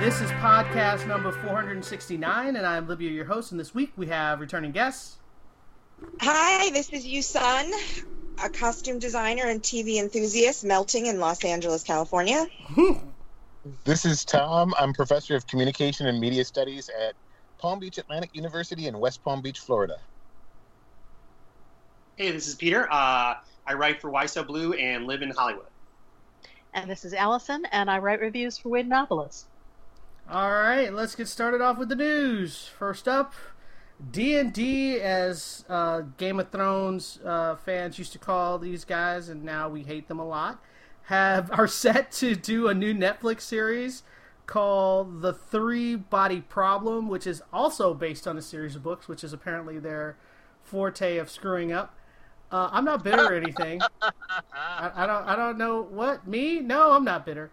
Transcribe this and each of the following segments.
This is podcast number 469, and I'm Libya, your host. And this week we have returning guests. Hi, this is Yusun, a costume designer and TV enthusiast melting in Los Angeles, California. This is Tom. I'm professor of communication and media studies at Palm Beach Atlantic University in West Palm Beach, Florida. Hey, this is Peter. Uh, I write for Why So Blue and live in Hollywood. And this is Allison, and I write reviews for Windnopolis. All right, let's get started off with the news. First up, D and D, as uh, Game of Thrones uh, fans used to call these guys, and now we hate them a lot, have are set to do a new Netflix series called The Three Body Problem, which is also based on a series of books, which is apparently their forte of screwing up. Uh, I'm not bitter or anything. I, I don't. I don't know what me. No, I'm not bitter.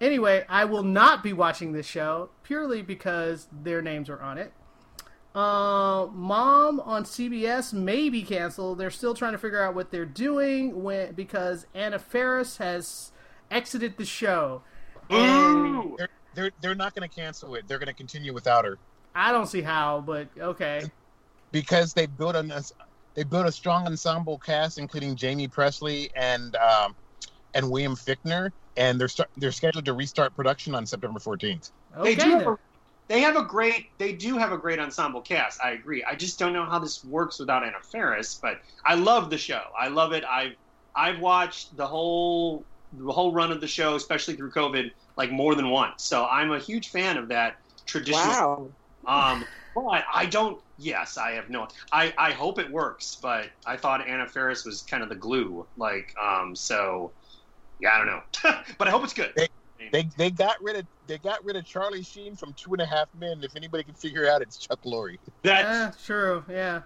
Anyway, I will not be watching this show purely because their names are on it. Uh, Mom on CBS may be canceled. They're still trying to figure out what they're doing when because Anna Faris has exited the show. And They're they're, they're not going to cancel it. They're going to continue without her I don't see how, but okay. because they built an they built a strong ensemble cast, including Jaime Pressly and um, and William Fichtner, and they're start, they're scheduled to restart production on September 14th. Okay. They do have a, they have a great they do have a great ensemble cast. I agree. I just don't know how this works without Anna Faris, but I love the show. I love it. I've I've watched the whole the whole run of the show, especially through COVID, like more than once. So I'm a huge fan of that traditional Wow. Um, but I don't. Yes, I have no. I I hope it works, but I thought Anna Faris was kind of the glue. Like, um, so yeah, I don't know, but I hope it's good. They they got rid of they got rid of Charlie Sheen from Two and a Half Men. If anybody can figure out, it's Chuck Lorre. That's Yeah, true. Yeah.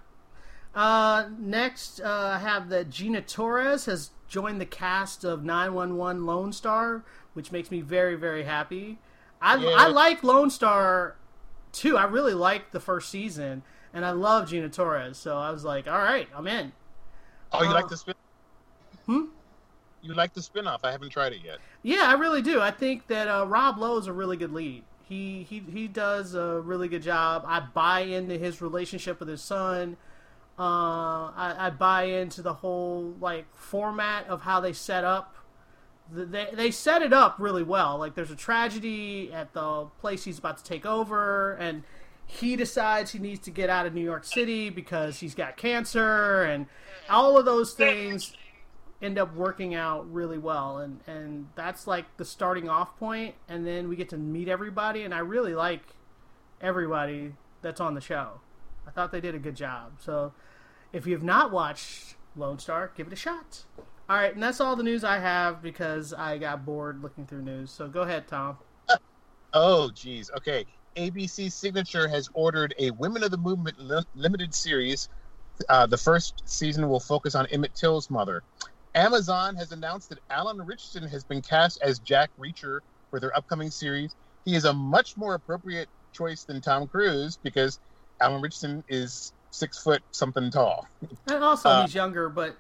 Uh, next, uh, I have that Gina Torres has joined the cast of 911 Lone Star, which makes me very, very happy. I, Yeah. I like Lone Star too. I really liked the first season, and I love Gina Torres. So I was like, all right, I'm in. Oh, you Uh, like the spin? Hmm? You like the spinoff? I haven't tried it yet. Yeah, I really do. I think that uh, Rob Lowe is a really good lead. He he he does a really good job. I buy into his relationship with his son. Uh, I, I buy into the whole like format of how they set up. The- They they set it up really well. Like there's a tragedy at the place he's about to take over, and he decides he needs to get out of New York City because he's got cancer, and all of those things end up working out really well and and that's like the starting off point and then we get to meet everybody and I really like everybody that's on the show. I thought they did a good job. So if you have not watched Lone Star, give it a shot. All right, and that's all the news I have because I got bored looking through news. So go ahead, Tom. Oh, geez. Okay. ABC Signature has ordered a Women of the Movement li- limited series. Uh, the first season will focus on Emmett Till's mother. Amazon has announced that Alan Ritchson has been cast as Jack Reacher for their upcoming series. He is a much more appropriate choice than Tom Cruise because Alan Ritchson is six foot something tall. And also Uh, he's younger, but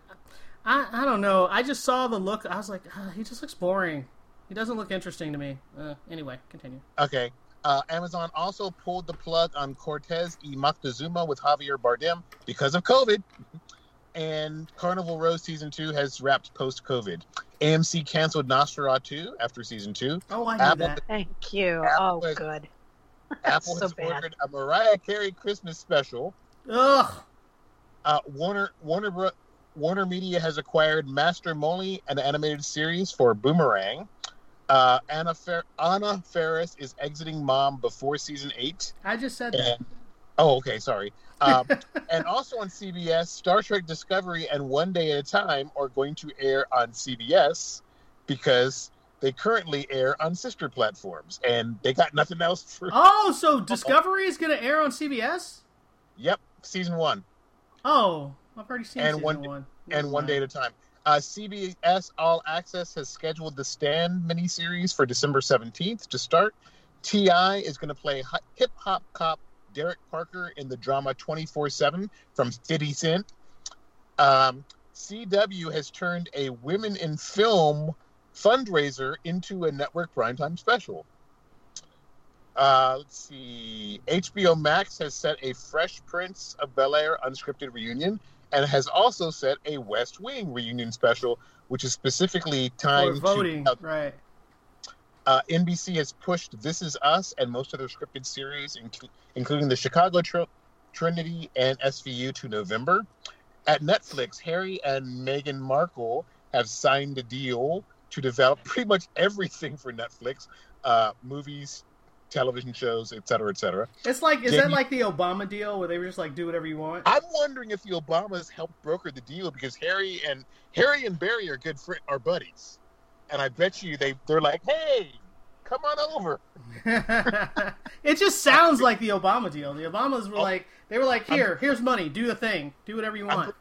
I I don't know. I just saw the look. I was like, uh, he just looks boring. He doesn't look interesting to me. Uh, anyway, continue. Okay. Uh, Amazon also pulled the plug on Cortez y Moctezuma with Javier Bardem because of COVID. And Carnival Row season two has wrapped post COVID. AMC canceled Nosferatu after season two. Oh, I knew Apple- that. Thank you. Apple Oh, is- good. Apple so has bad. ordered a Mariah Carey Christmas special. Ugh. Uh, Warner Warner Warner Media has acquired Master Moley, an animated series for Boomerang. Uh, Anna Fer- Anna Faris is exiting Mom before season eight. I just said that. Oh, okay, sorry. Um, and also on CBS, Star Trek Discovery and One Day at a Time are going to air on CBS because they currently air on sister platforms, and they got nothing else for. Oh, so Discovery is going to air on CBS? Yep, season one, Oh, I've already seen And season one- one. and one day at a time. Uh, CBS All Access has scheduled the Stand miniseries for December 17th to start. T.I. is going to play hip hop cop Derek Parker in the drama 24 7 from 50 Cent. Um, CW has turned a Women in Film fundraiser into a network primetime special. Uh, let's see. HBO Max has set a Fresh Prince of Bel Air unscripted reunion and has also set a West Wing reunion special, which is specifically For timed voting, to. right. Uh, NBC has pushed This Is Us and most of their scripted series, inc- including the Chicago Tr- Trinity and SVU, to November. At Netflix, Harry and Meghan Markle have signed a deal to develop pretty much everything for Netflix uh, movies, television shows, et cetera, et cetera. It's like, is that like the Obama deal where they were just like, do whatever you want? I'm wondering if the Obamas helped broker the deal because Harry and Harry and Barry are good fri are buddies, and I bet you they they're like, hey, come on over. it just sounds like the Obama deal. The Obamas were Oh. like, they were like, here, here's money, do the thing, do whatever you want.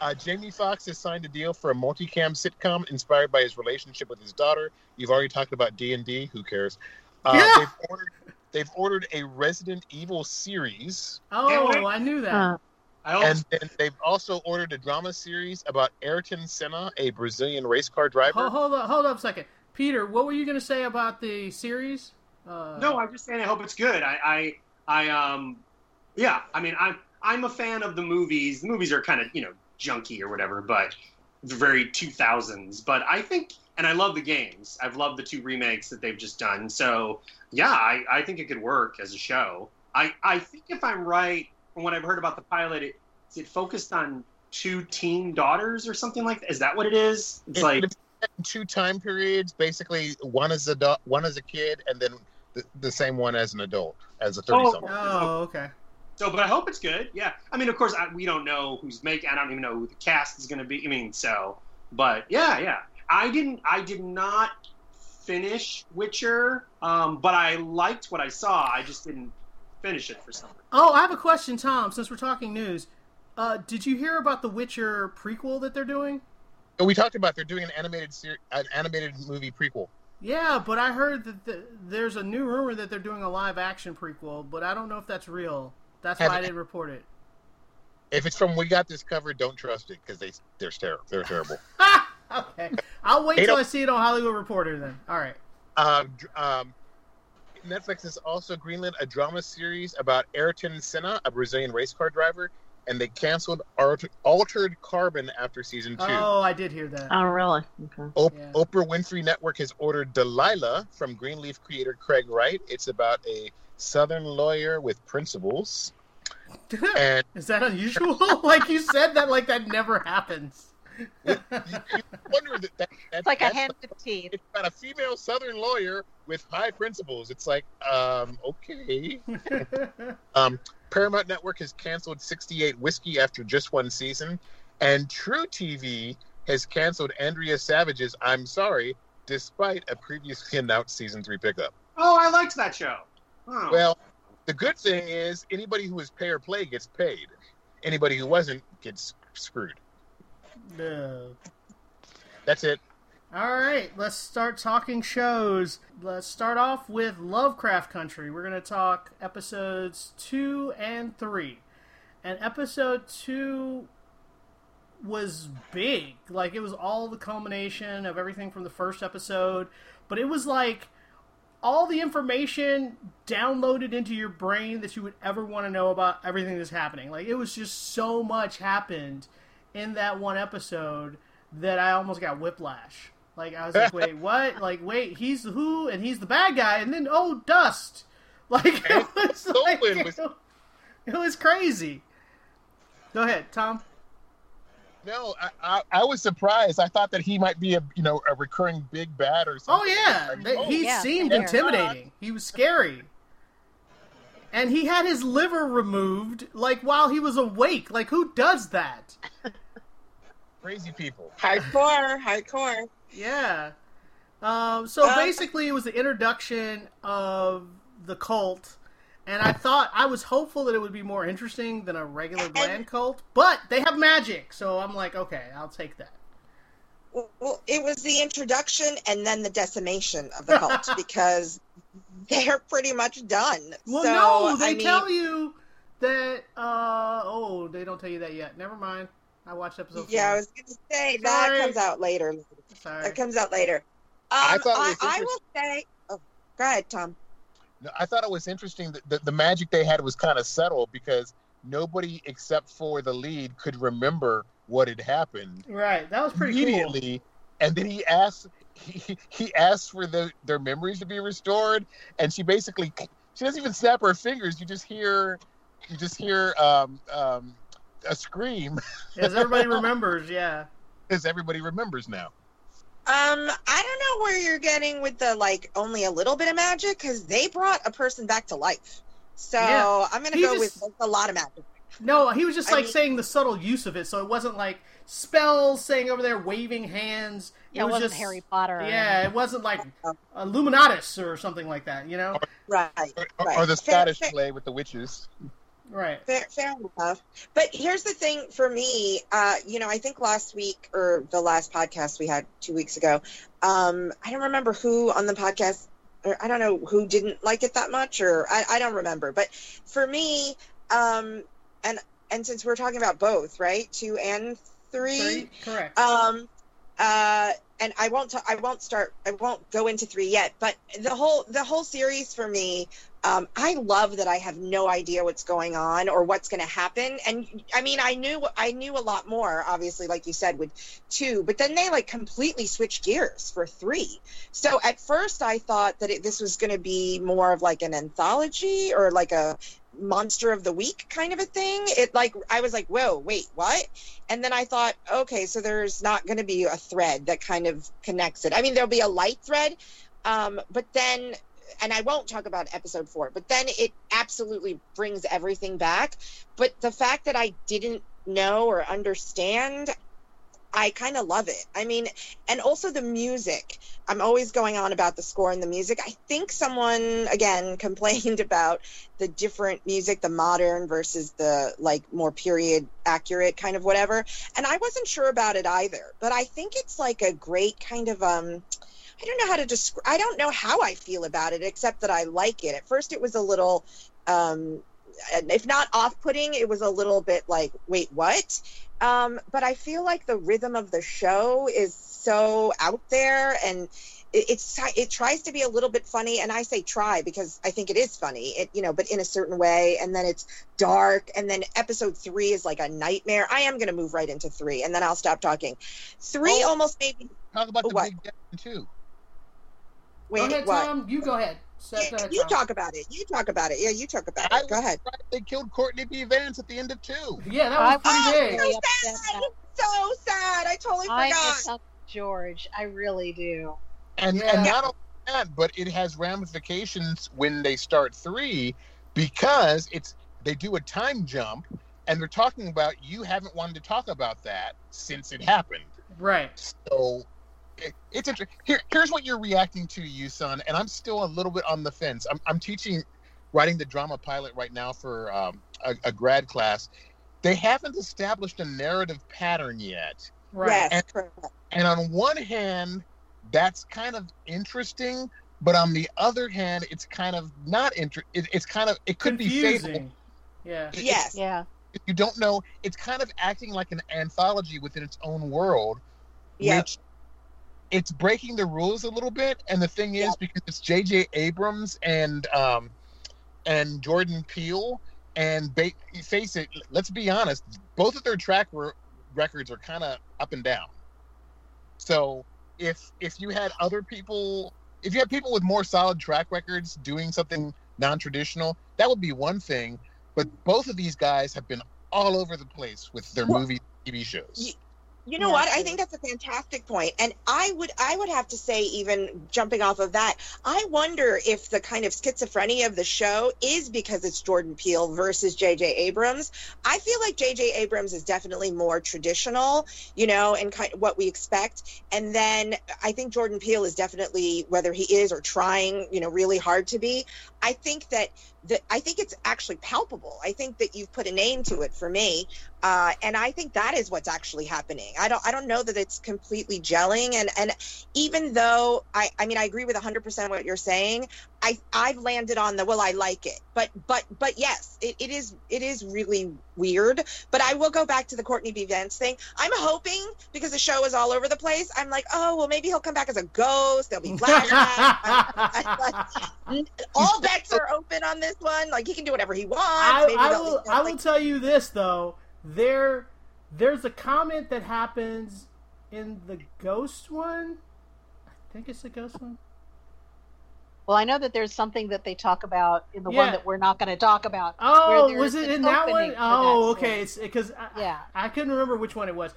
Uh, Jamie Foxx has signed a deal for a multicam sitcom inspired by his relationship with his daughter. You've already talked about D and D. Who cares? Uh, Yeah. They've ordered they've ordered a Resident Evil series, Oh. I knew that. Uh, I hope and then they've also ordered a drama series about Ayrton Senna, a Brazilian race car driver. Hold, hold up, hold up a second, Peter. What were you going to say about the series? Uh, No, I'm just saying I hope it's good. I, I, I um, yeah. I mean, I'm I'm a fan of the movies. The movies are kind of you know junky or whatever, but very 2000s. But I think, and I love the games. I've loved the two remakes that they've just done. So yeah, I, I think it could work as a show. I, I think if I'm right from what I've heard about the pilot, it is it focused on two teen daughters or something like that. Is that what it is? It's It- like in two time periods. Basically, one is a do- one as a kid, and then the, the same one as an adult, as a thirty something. Oh, okay. So, but I hope it's good. Yeah. I mean, of course, I, we don't know who's making. I don't even know who the cast is going to be. I mean, so, but yeah, yeah. I didn't. I did not finish Witcher, um, but I liked what I saw. I just didn't finish it for some reason. Oh, I have a question, Tom. Since we're talking news, uh, did you hear about the Witcher prequel that they're doing? We talked about they're doing an animated ser- an animated movie prequel. Yeah, but I heard that the, there's a new rumor that they're doing a live action prequel, but I don't know if that's real. That's why I didn't report it. If it's from We Got This Covered, don't trust it because they they're terrible. They're terrible. okay, I'll wait They till I see it on Hollywood Reporter. Then, all right. Um, um, Netflix has also greenlit a drama series about Ayrton Senna, a Brazilian race car driver, and they canceled Alter- Altered Carbon after season two. Oh, I did hear that. oh, really? Okay. Op- yeah. Oprah Winfrey Network has ordered Delilah from Greenleaf creator Craig Wright. It's about a Southern lawyer with principles, and Is that unusual? like you said that, like that never happens. You, you wonder that, that, that It's like a hand of teeth. it's about a female Southern lawyer with high principles. It's like, um, okay. Um, Paramount Network has canceled 68 Whiskey after just one season, and truTV has canceled Andrea Savage's I'm Sorry, despite a previously announced season three pickup. Oh, I liked that show. Oh. Well, the good thing is anybody who was pay or play gets paid. Anybody who wasn't gets screwed. No. That's it. All right, let's start talking shows. Let's start off with Lovecraft Country. We're going to talk episodes 2 and 3. And episode 2 was big. Like, it was all the culmination of everything from the first episode. But it was like all the information downloaded into your brain that you would ever want to know about everything that's happening. Like, it was just so much happened in that one episode that I almost got whiplash. Like I was like, wait, what? Like, wait, he's the who, and he's the bad guy, and then oh, Dust. Like it was, like, Nolan was- it was crazy. Go ahead, Tom. No, I, I, I was surprised. I thought that he might be a you know a recurring big bad or something. Oh something. yeah, Like, They- oh, he yeah, seemed same here. intimidating. He was scary, and he had his liver removed like while he was awake. Like who does that? crazy people. Hardcore, hardcore. Yeah. Um, so Uh, basically, it was the introduction of the cult, and I thought I was hopeful that it would be more interesting than a regular bland cult. But they have magic, so I'm like, okay, I'll take that. Well, it was the introduction and then the decimation of the cult because they're pretty much done. Well, so, no, they I mean, tell you that. Uh, oh, they don't tell you that yet. Never mind. I watched episode. Yeah, I was going to say Sorry. that comes out later. Sorry. That comes out later. Um, I I, thought it was I, interest- will say. Oh, go ahead, Tom. No, I thought it was interesting that the, the magic they had was kind of subtle because nobody except for the lead could remember what had happened Right, that was pretty cool. immediately. And then he asked he, he asked for the, their memories to be restored, and she basically she doesn't even snap her fingers. You just hear you just hear um, um, a scream As everybody remembers, yeah. as everybody remembers now. Um, I don't know where you're getting with the like only a little bit of magic because they brought a person back to life. So Yeah. I'm gonna He go just- with a lot of magic. No, he was just I like mean- saying the subtle use of it, so it wasn't like spells saying over there waving hands. Yeah, it, was wasn't just Harry Potter. Yeah, it wasn't like Illuminatus or something like that, you know? Right. Or, or- Right. or the Fair- Scottish fair- play with the witches. Right. Fair, fair enough. But here's the thing for me, uh, you know, I think last week or the last podcast we had two weeks ago, um, I don't remember who on the podcast, or I don't know who didn't like it that much, or I, I don't remember. But for me, um, and and since we're talking about both, right, two and three, Three? Correct. um, uh, and I won't. T- I won't start. I won't go into three yet. But the whole the whole series for me, um, I love that I have no idea what's going on or what's going to happen. And I mean, I knew I knew a lot more, obviously, like you said, with two. But then they like completely switched gears for three. So at first, I thought that it, this was going to be more of like an anthology or like a monster of the week kind of a thing. It like I was like, whoa, wait, what? And then I thought, okay, so there's not going to be a thread that kind of connects it. I mean, there'll be a light thread, um, but then, and I won't talk about episode four, but then it absolutely brings everything back. But the fact that I didn't know or understand, I kind of love it. I mean, and also the music. I'm always going on about the score and the music. I think someone again complained about the different music, the modern versus the like more period accurate kind of whatever. And I wasn't sure about it either, but I think it's like a great kind of um I don't know how to describe I don't know how I feel about it except that I like it. At first it was a little um if not off-putting, it was a little bit like, wait, what? Um, but I feel like the rhythm of the show is so out there, and it, it's it tries to be a little bit funny. And I say try because I think it is funny, it you know, but in a certain way. And then it's dark, and then episode three is like a nightmare. I am going to move right into three, and then I'll stop talking. Three Oh. almost maybe me Talk about the What? big down too. wait. go ahead, what? Tom. You go ahead. Seth, go You, ahead, talk about it. You talk about it. Yeah, you talk about I it. Go ahead. They killed Courtney B. Vance at the end of two. Yeah, that I was pretty Oh, big. so sad. So sad. I totally I forgot. miss George. I really do. And Yeah. and not only that, but it has ramifications when they start three because it's they do a time jump and they're talking about you haven't wanted to talk about that since it happened. Right. So it, it's inter- here. Here's what you're reacting to, you son, and I'm still a little bit on the fence. I'm, I'm teaching, writing the drama pilot right now for um, a, a grad class. They haven't established a narrative pattern yet. Right. Yes, And- And on one hand, that's kind of interesting, but on the other hand, it's kind of not interesting. it, It's kind of it could be fatal Confusing. Yeah. It- Yes. Yeah. you don't know. It's kind of acting like an anthology within its own world, Yep. which it's breaking the rules a little bit. And the thing is, Yep. because it's J.J. Abrams and um, and Jordan Peele, and ba- face it, let's be honest, both of their track re- records are kind of up and down. So if if you had other people, if you had people with more solid track records doing something non-traditional, that would be one thing. But both of these guys have been all over the place with their Well, movie TV shows. You know Yeah, what? I think that's a fantastic point. And I would I would have to say even jumping off of that, I wonder if the kind of schizophrenia of the show is because it's Jordan Peele versus JJ Abrams. I feel like JJ Abrams is definitely more traditional, you know, and kind of what we expect. And then I think Jordan Peele is definitely whether he is or trying, you know, really hard to be. I think that that I think it's actually palpable. I think that you've put a name to it for me, uh, and I think that is what's actually happening. I don't I don't know that it's completely gelling, and and even though I I mean I agree with 100 percent what you're saying, I I've landed on the well I like it, but but but yes, it, it is it is really weird. But I will go back to the Courtney B Vance thing. I'm hoping because the show is all over the place. I'm like oh well maybe he'll come back as a ghost. There'll be flashbacks. all bets are open on this one. Like he can do whatever he wants. I, I will. I like, will tell you this though. There, there's a comment that happens in the ghost one. I think it's the ghost one. Well, I know that there's something that they talk about in the Yeah. one that we're not going to talk about. Oh, was it in that one? Oh, that okay. It's because I, Yeah. I couldn't remember which one it was,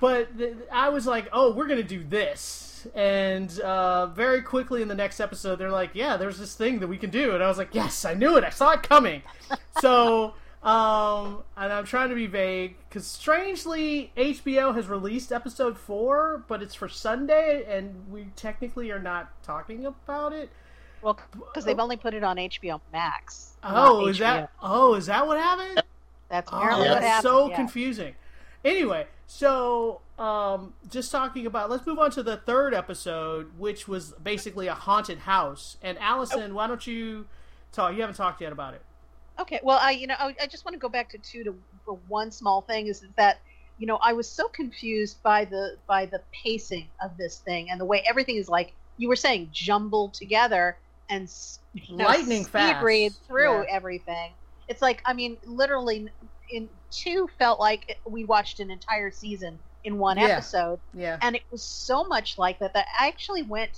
but th- I was like, "Oh, we're gonna do this," and uh, very quickly in the next episode, they're like, "Yeah, there's this thing that we can do," and I was like, "Yes, I knew it. I saw it coming." so, um, and I'm trying to be vague because strangely, HBO has released episode four, but it's for Sunday, and we technically are not talking about it. Well, because they've only put it on HBO Max. Oh, is HBO. that? Oh, is that what happened? That's Oh, apparently that's happened. so yeah. confusing. Anyway, so um, just talking about, let's move on to the third episode, which was basically a haunted house. And Allison, why don't you talk? You haven't talked yet about it. Okay, well, I you know I, I just want to go back to two to one small thing is that you know I was so confused by the by the pacing of this thing and the way everything is like you were saying jumbled together and you know, Lightning speed fast. read through Yeah. everything. It's like I mean, literally, in two felt like we watched an entire season in one Yeah. episode, Yeah. and it was so much like that that I actually went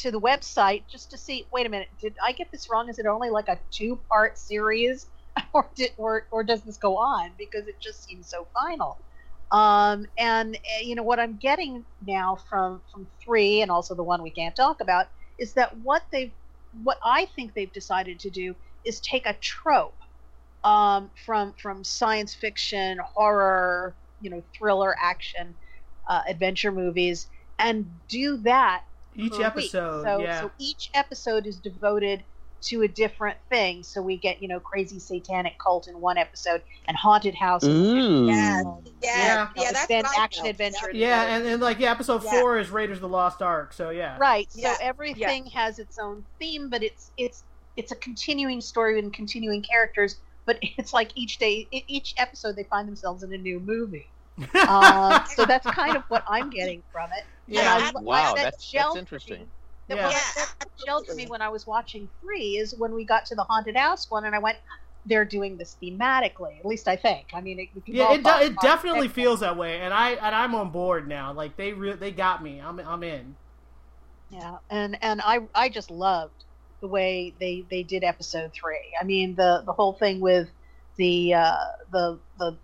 to the website just to see. Wait a minute, did I get this wrong? Is it only like a two-part series, or did or or does this go on? Because it just seems so final. Um, and uh, you know what I'm getting now from from three, and also the one we can't talk about, is that what they've what I think they've decided to do is take a trope um, from from science fiction, horror, you know, thriller, action, uh, adventure movies, and do that Each episode, So, yeah. so each episode is devoted to a different thing. So we get you know crazy satanic cult in one episode and haunted house. in the Ooh. Yeah, Yeah. yeah, yeah. That's then what action felt. adventure. yeah, and, and like yeah, episode Yeah. four is Raiders of the Lost Ark. So yeah. Right. So Yeah, everything has its own theme, but it's it's it's a continuing story and continuing characters. But it's like each day, each episode, they find themselves in a new movie. Um, so that's kind of what I'm getting from it. Yeah. And I- Wow, that that's- gelled that's for interesting. Me. That, Yeah. well, Yeah, that, that gelled me when I was watching three is when we got to the haunted house one, and I went, "They're doing this thematically." At least I think. I mean, it, we Yeah, it, do, it definitely feels that way, and I and I'm on board now. Like they re- they got me. I'm I'm in. Yeah, and and I I just loved the way they they did episode three. I mean the the whole thing with the uh, the the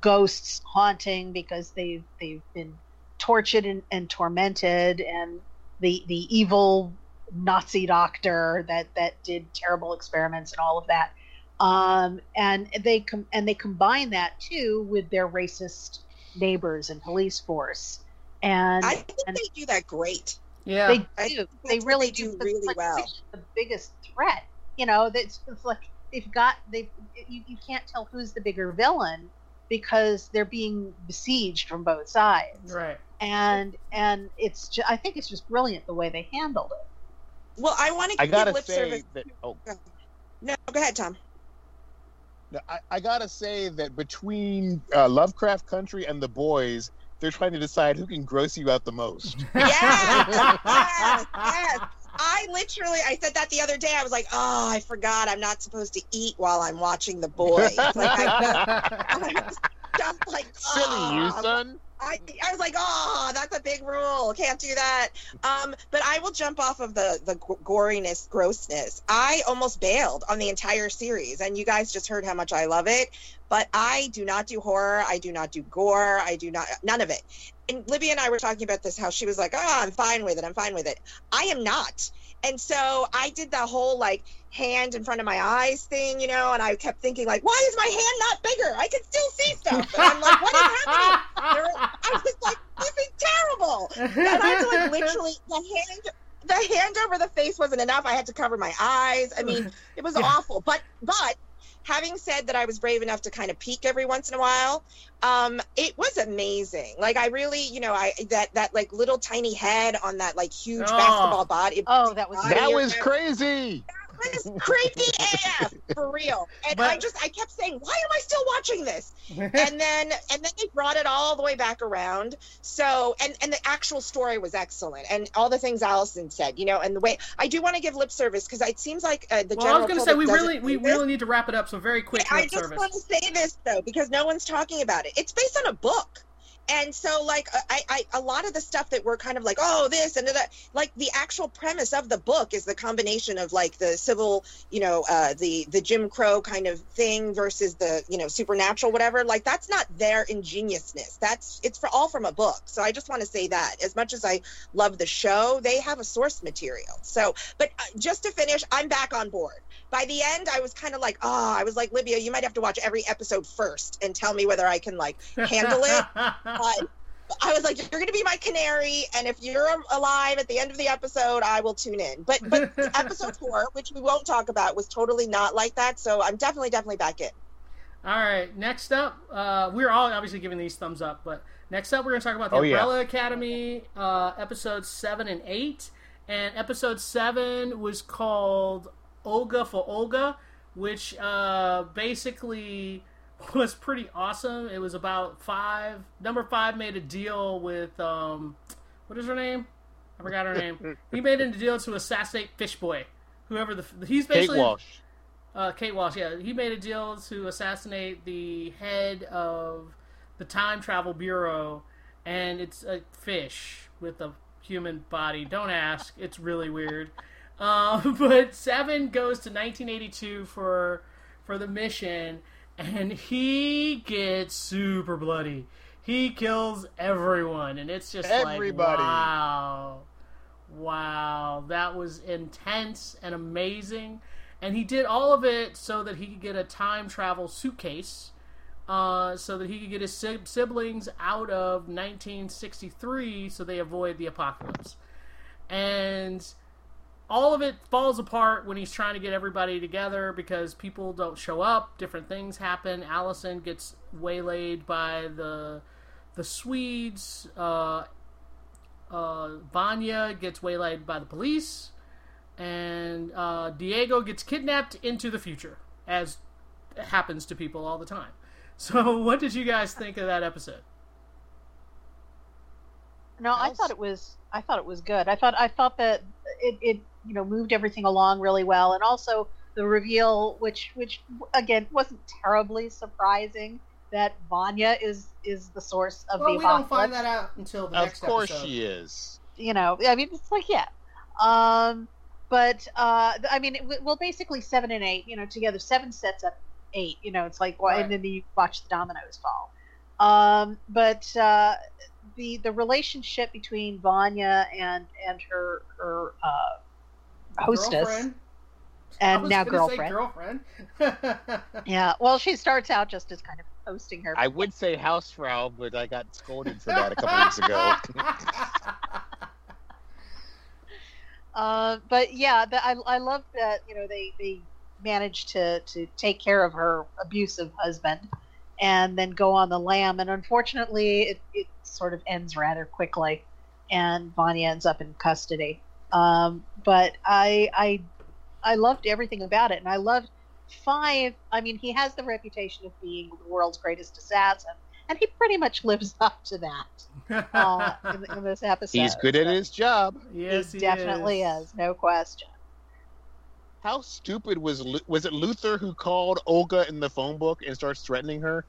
ghosts haunting because they've they've been tortured and, and tormented, and the the evil Nazi doctor that that did terrible experiments and all of that. Um, and they com- and they combine that too with their racist neighbors and police force. And I think and- they do that great. Yeah. they do. think They really they do because really like, well. The biggest threat, you know, that's it's like they've got they you, you can't tell who's the bigger villain because they're being besieged from both sides, right. and and it's just, I think it's just brilliant the way they handled it. Well, I want to I give gotta lip say service. that. Oh, No, go ahead, Tom. no, I, I gotta say that between uh, Lovecraft Country and The Boys, they're trying to decide who can gross you out the most. Yes, yes, yes. I literally, I said that the other day. I was like, oh, I forgot. I'm not supposed to eat while I'm watching The Boys. Like, I, I was just like, Silly you, oh. son. I, I was like, oh, that's a big rule. Can't do that. Um, but I will jump off of the the g- goriness, grossness. I almost bailed on the entire series, and you guys just heard how much I love it. But I do not do horror. I do not do gore. I do not none of it. And Libby and I were talking about this. How she was like, oh, I'm fine with it. I'm fine with it. I am not. And so I did the whole like hand in front of my eyes thing, you know, and I kept thinking like, why is my hand not bigger? I can still see stuff. And I'm like, what is happening? There- I was like, this is terrible. And I had to like literally the hand the hand over the face wasn't enough. I had to cover my eyes. I mean, it was Yeah. awful. But but having said that I was brave enough to kind of peek every once in a while, um, it was amazing. Like I really, you know, I that that like little tiny head on that like huge Oh. basketball body. Oh, that was Out That was head. crazy. Was creepy AF for real. And But- I just I kept saying, why am I still watching this? and then and then they brought it all the way back around so and and the actual story was excellent and all the things allison said you know and the way i do want to give lip service because it seems like uh, the well, I general was going to say we really we this. really need to wrap it up. So very quick i lip just service. want to say this though because no one's talking about it it's based on a book and so like I, I a lot of the stuff that we're kind of like oh this and that like the actual premise of the book is the combination of like the civil you know uh the the jim crow kind of thing versus the you know supernatural whatever. Like that's not their ingeniousness that's it's for all from a book. So i just want to say that as much as i love the show they have a source material. So but uh, just to finish i'm back on board by the end i was kind of like oh i was like libya you might have to watch every episode first and tell me whether i can like handle it but I was like, "You're going to be my canary, and if you're alive at the end of the episode, I will tune in." But but episode four, which we won't talk about, was totally not like that. So I'm definitely definitely back in. All right, next up, uh, we're all obviously giving these thumbs up, but next up, we're going to talk about the Oh, yeah. Umbrella Academy, uh, episodes seven and eight. And episode seven was called Olga for Olga, which uh, basically was pretty awesome. It was about five. Number five made a deal with um, what is her name? I forgot her name. he made a deal to assassinate Fishboy, whoever the he's basically Kate Walsh. uh, Kate Walsh, yeah, he made a deal to assassinate the head of the Time Travel Bureau, and it's a fish with a human body. Don't ask; it's really weird. Um, but Seven goes to 1982 for for the mission, and he gets super bloody. He kills everyone, and it's just Everybody. like wow, wow, that was intense and amazing and he did all of it so that he could get a time travel suitcase uh, so that he could get his siblings out of 1963 so they avoid the apocalypse and all of it falls apart when he's trying to get everybody together because people don't show up different things happen allison gets waylaid by the the swedes uh, uh, vanya gets waylaid by the police and uh, Diego gets kidnapped into the future, as happens to people all the time. So, what did you guys think of that episode? No, I thought it was. I thought it was good. I thought. I thought that it, it you know moved everything along really well, and also the reveal, which which again wasn't terribly surprising, that Vanya is is the source of Well, the we don't find that out until the Of next course episode. she is. you know i mean it's like yeah um but uh i mean it, well basically seven and eight you know together seven sets up eight you know it's like well, Right. and then you watch the dominoes fall um but uh the the relationship between vanya and and her her uh hostess Girlfriend. I and was now gonna say girlfriend girlfriend. yeah well she starts out just as kind of hosting her I would say Hausfrau, but I got scolded for that a couple weeks ago. Uh, but yeah, the, I I love that you know they they managed to to take care of her abusive husband, and then go on the lam. And unfortunately, it it sort of ends rather quickly, and Vanya ends up in custody. Um, but I I I loved everything about it, and I loved Five. I mean, he has the reputation of being the world's greatest assassin, and he pretty much lives up to that uh, in, in this episode. He's good at his job. yes, he he definitely is. no question. How stupid was was it Luther who called Olga in the phone book and starts threatening her?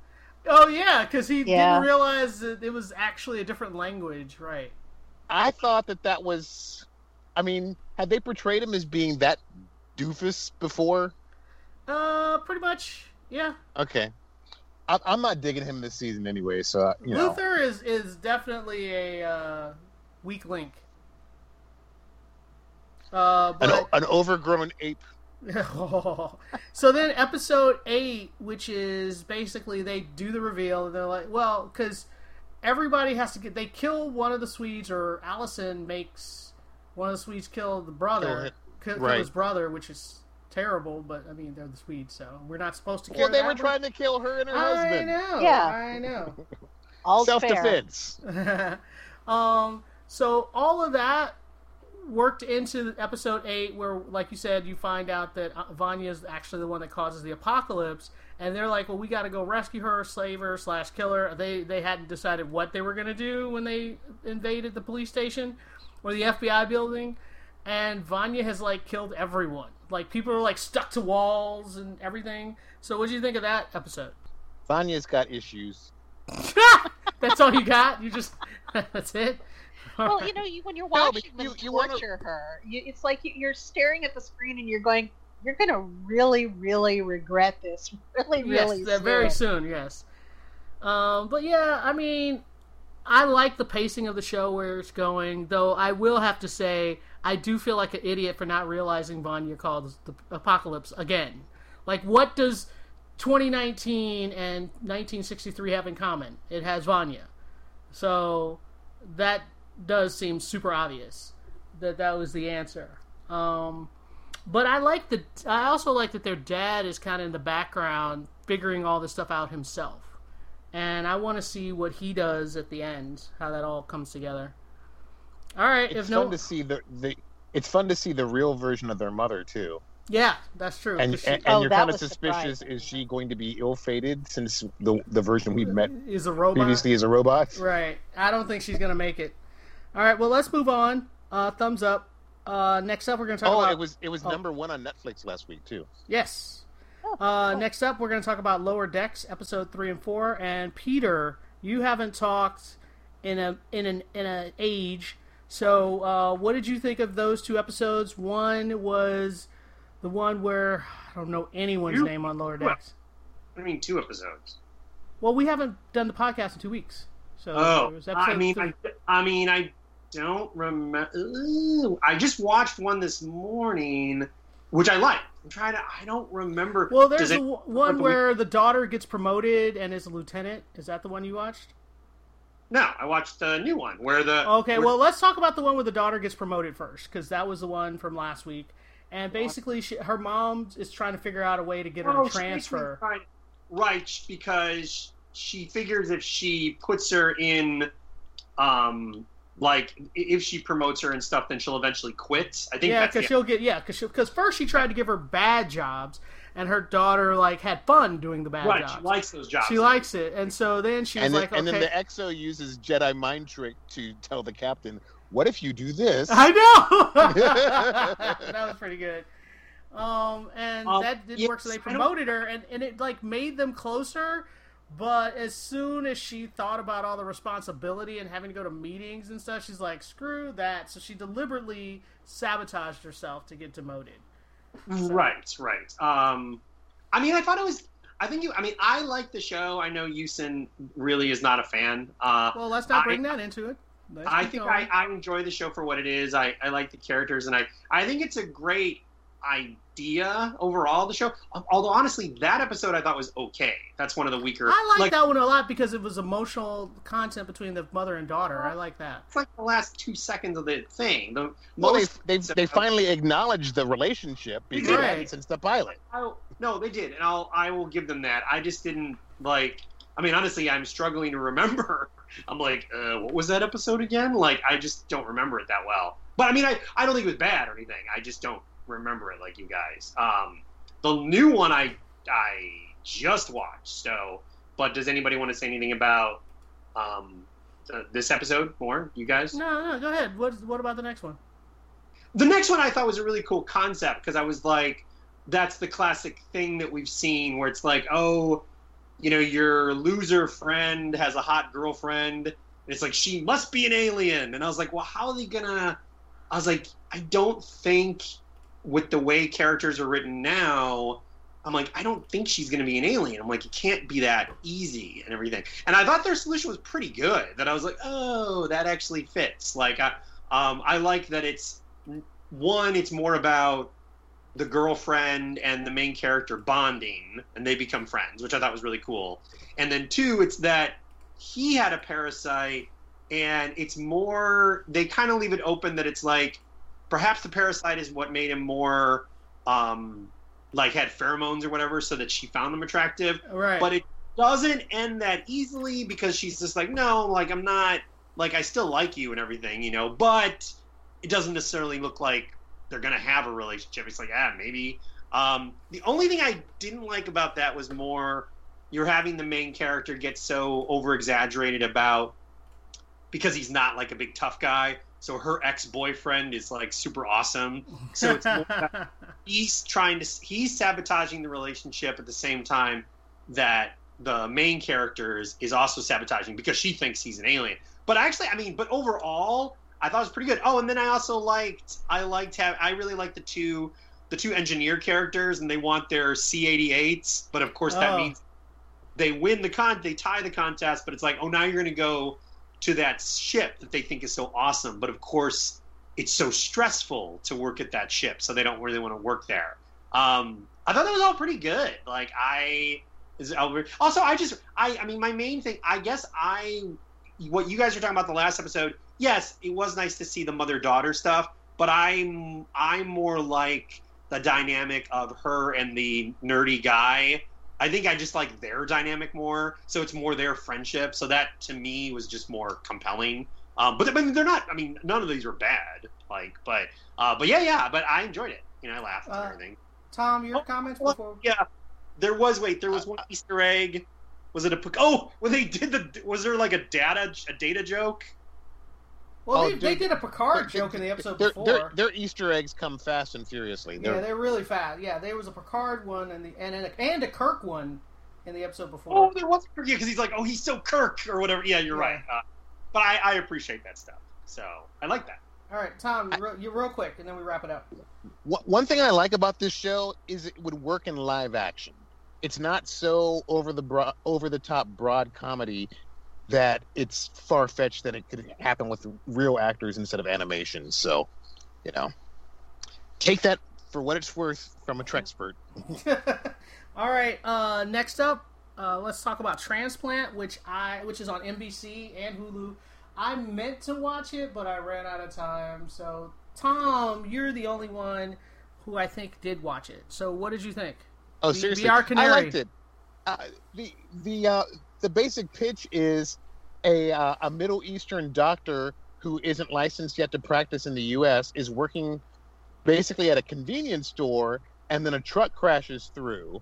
Oh yeah, because he Yeah. didn't realize that it was actually a different language, right? I thought that that was. I mean, had they portrayed him as being that doofus before? Uh, pretty much, yeah. Okay. I, I'm not digging him this season anyway, so uh, you know. Luther is is definitely a uh, weak link. Uh, An, but o- an overgrown ape. so then episode eight, which is basically they do the reveal, and they're like, well, because everybody has to get they kill one of the Swedes, or Allison makes one of the Swedes killed the brother, it. kill, kill Right. his brother, which is terrible. But I mean, they're the Swedes, so we're not supposed to. Kill her. Well, they that were much. trying to kill her and her I husband. know. Yeah. I know. all Self fair. defense. um, so all of that worked into episode eight, where, like you said, you find out that uh, Vanya is actually the one that causes the apocalypse, and they're like, "Well, we got to go rescue her, slave her, slash kill her." They they hadn't decided what they were going to do when they invaded the police station or the FBI building, and Vanya has like killed everyone. Like people are like stuck to walls and everything. So, what do you think of that episode? Vanya's got issues. That's all you got? You just that's it? Well, you know, you, when you're No, but watching you- them you wanna- her, you, it's like you're staring at the screen and you're going, "You're going to really, really regret this, really, really yes, very soon." soon. Yes. Um, but yeah, I mean, I like the pacing of the show where it's going. Though I will have to say, I do feel like an idiot for not realizing Vanya called the apocalypse again. Like, what does 2019 and 1963 have in common? It has Vanya. So that does seem super obvious that that was the answer. Um, but I like the. I also like that their dad is kind of in the background, figuring all this stuff out himself, and I want to see what he does at the end, how that all comes together. All right, It's if no, fun to see the, the it's fun to see the real version of their mother too. yeah, that's true. And 'cause she and, Oh, you're kind of suspicious surprising. is she going to be ill-fated since the the version we've met is a robot. previously is a robot? Right. I don't think she's gonna make it. All right. Well, let's move on. Uh, thumbs up. Uh, next up, we're gonna talk about Oh, about. it was it was oh. number one on Netflix last week too. Yes. Oh, Uh, cool. Next up, we're going to talk about Lower Decks, episode three and four. And Peter, you haven't talked in a in an in an age. So, uh, what did you think of those two episodes? One was the one where I don't know anyone's You- name on Lower Decks. What? I mean, two episodes. Well, we haven't done the podcast in two weeks. So Oh, it was episode I mean. I, I mean, I don't remember. I just watched one this morning, which I like. I'm trying to. I don't remember. well, there's it- one where the daughter gets promoted and is a lieutenant. Is that the one you watched? No, I watched the new one where the. Okay, where- well, let's talk about the one where the daughter gets promoted first, because that was the one from last week. And basically, she, her mom is trying to figure out a way to get her Oh, makes me transfer. try- Right, because she figures if she puts her in, um, like if she promotes her and stuff, then she'll eventually quit. I think Yeah, that's because the- she'll get yeah, because because first she tried to give her bad jobs, and her daughter like had fun doing the bad right. jobs. She likes those jobs. She likes it, and so then she's and then, like, and okay. then the EXO uses Jedi mind trick to tell the captain, "What if you do this?" I know that was pretty good. Um, and Um, that didn't yes, work, so they promoted her, and, and it like made them closer. But as soon as she thought about all the responsibility and having to go to meetings and stuff, she's like, "Screw that!" So she deliberately sabotaged herself to get demoted. Right, right. Um, I mean, I thought it was. I think you. I mean, I like the show. I know Yusin really is not a fan. Uh, Well, let's not I- bring that into it. Let's I think. I, I enjoy the show for what it is. I, I like the characters, and I, I think it's a great idea overall. The show, although honestly, that episode I thought was okay. That's one of the weaker. I like, that one a lot because it was emotional content between the mother and daughter. I like that. It's like the last two seconds of the thing. The Well, they most they they finally acknowledged the relationship because Right. since the pilot. I, no, they did, and I'll I will give them that. I just didn't like. I mean, honestly, I'm struggling to remember. I'm like, uh, what was that episode again? Like, I just don't remember it that well. But I mean, I, I don't think it was bad or anything. I just don't remember it like you guys. Um, the new one I I just watched. So, but does anybody want to say anything about um, th- this episode more? You guys? No, no, go ahead. What what about the next one? The next one I thought was a really cool concept because I was like, that's the classic thing that we've seen where it's like, oh, you know, your loser friend has a hot girlfriend, and it's like she must be an alien. And I was like, well, how are they gonna? I was like, I don't think with the way characters are written now. I'm like, I don't think she's going to be an alien. I'm like, it can't be that easy and everything. And I thought their solution was pretty good. That I was like, oh, that actually fits. Like, I, um, I like that it's one. It's more about the girlfriend and the main character bonding, and they become friends, which I thought was really cool. And then two, it's that he had a parasite, and it's more. They kind of leave it open that it's like, perhaps the parasite is what made him more. Um, like had pheromones or whatever so that she found him attractive Right. but it doesn't end that easily because she's just like no like i'm not like i still like you and everything you know but it doesn't necessarily look like they're gonna have a relationship it's like ah maybe um the only thing i didn't like about that was more you're having the main character get so over exaggerated about because he's not like a big tough guy so her ex-boyfriend is like super awesome. So it's he's trying to he's sabotaging the relationship at the same time that the main character is, is also sabotaging because she thinks he's an alien. But actually i mean but overall i thought it was pretty good. Oh and then i also liked i liked have i really liked the two the two engineer characters and they want their c88s but of course that Oh. means they win the con they tie the contest but it's like oh now you're going to go to that ship that they think is so awesome but of course it's so stressful to work at that ship, so they don't really want to work there. Um, I thought that was all pretty good. Like I is Albert. Also, I just I I mean my main thing. I guess I what you guys were talking about the last episode. Yes, it was nice to see the mother daughter stuff, but I'm I'm more like the dynamic of her and the nerdy guy. I think I just like their dynamic more, so it's more their friendship. So that to me was just more compelling. Um, but I mean, they're not. I mean, none of these were bad. Like, but, uh, but yeah, yeah. But I enjoyed it. You know, I laughed Uh, and everything. Tom, your comments Well, before? Yeah, there was. Wait, there was one Easter egg. Was it a? pic- Oh, when they did the. Was there like a data a data joke? Well, Oh, they, they did a Picard Their- joke in the episode their, before. Their, their Easter eggs come fast and furiously. yeah, They're, they're really fast. Yeah, there was a Picard one and the and and a, and a Kirk one in the episode before. Oh, there was. Yeah, because he's like, oh, he's so Kirk or whatever. Yeah, you're Yeah. right. Uh, but I, I appreciate that stuff. So I like that. All right, Tom, you real, you real quick, and then we wrap it up. One- One thing I like about this show is it would work in live action. It's not so over the bro- over the top broad comedy that it's far fetched that it could happen with real actors instead of animation. So, you know, take that for what it's worth from a Trexpert. All right, uh, next up, uh, let's talk about Transplant, which I which is on NBC and Hulu. I meant to watch it, but I ran out of time. So, Tom, you're the only one who I think did watch it. So, what did you think? Oh, Be- seriously, be I liked it. Uh, the the uh, the basic pitch is a uh, a Middle Eastern doctor who isn't licensed yet to practice in the U.S. is working basically at a convenience store, and then a truck crashes through,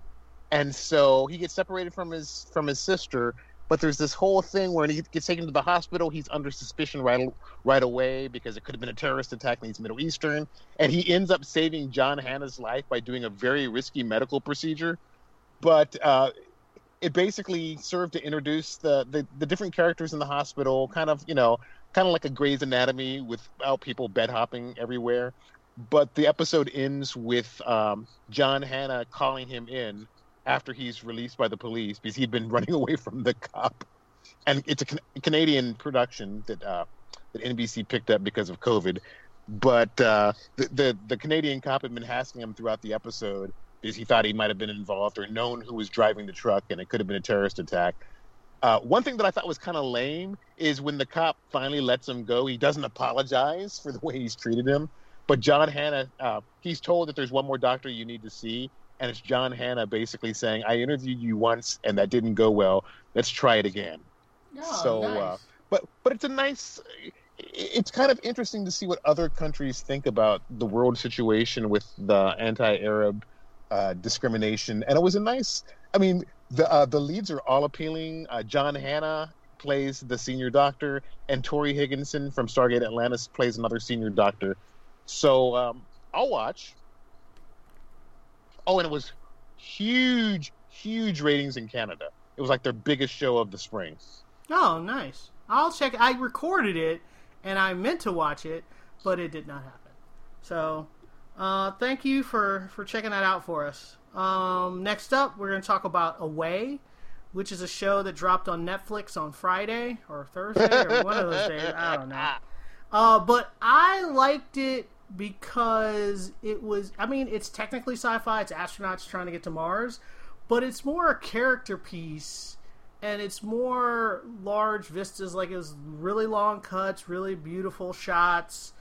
and so he gets separated from his from his sister. But there's this whole thing where he gets taken to the hospital. He's under suspicion right right away because it could have been a terrorist attack, and he's Middle Eastern. And he ends up saving John Hannah's life by doing a very risky medical procedure but uh, it basically served to introduce the, the the different characters in the hospital, kind of you know, kind of like a Grey's Anatomy without people bed hopping everywhere. But the episode ends with um, John Hannah calling him in after he's released by the police because he'd been running away from the cop, and it's a Can- Canadian production that uh, that NBC picked up because of COVID. But uh, the, the the Canadian cop had been asking him throughout the episode because he thought he might have been involved or known who was driving the truck and it could have been a terrorist attack. Uh, one thing that I thought was kind of lame is when the cop finally lets him go, he doesn't apologize for the way he's treated him. But John Hannah, uh, he's told that there's one more doctor you need to see, and it's John Hannah basically saying, "I interviewed you once and that didn't go well. Let's try it again." Oh, So, nice. uh, But but it's a nice. It's kind of interesting to see what other countries think about the world situation with the anti-Arab uh, discrimination, and it was a nice. I mean, the uh, the leads are all appealing. Uh, John Hannah plays the senior doctor, and Torri Higginson from Stargate Atlantis plays another senior doctor. So um, I'll watch. Oh, and it was huge, huge ratings in Canada. It was like their biggest show of the spring. Oh, nice. I'll check. I recorded it, and I meant to watch it, but it did not happen. So, uh, thank you for for checking that out for us. Um, next up, we're going to talk about Away, which is a show that dropped on Netflix on Friday or Thursday or one of those days. I don't know. Uh, but I liked it because it was. I mean, it's technically sci-fi. It's astronauts trying to get to Mars, but it's more a character piece, and it's more large vistas. Like it was really long cuts, really beautiful shots,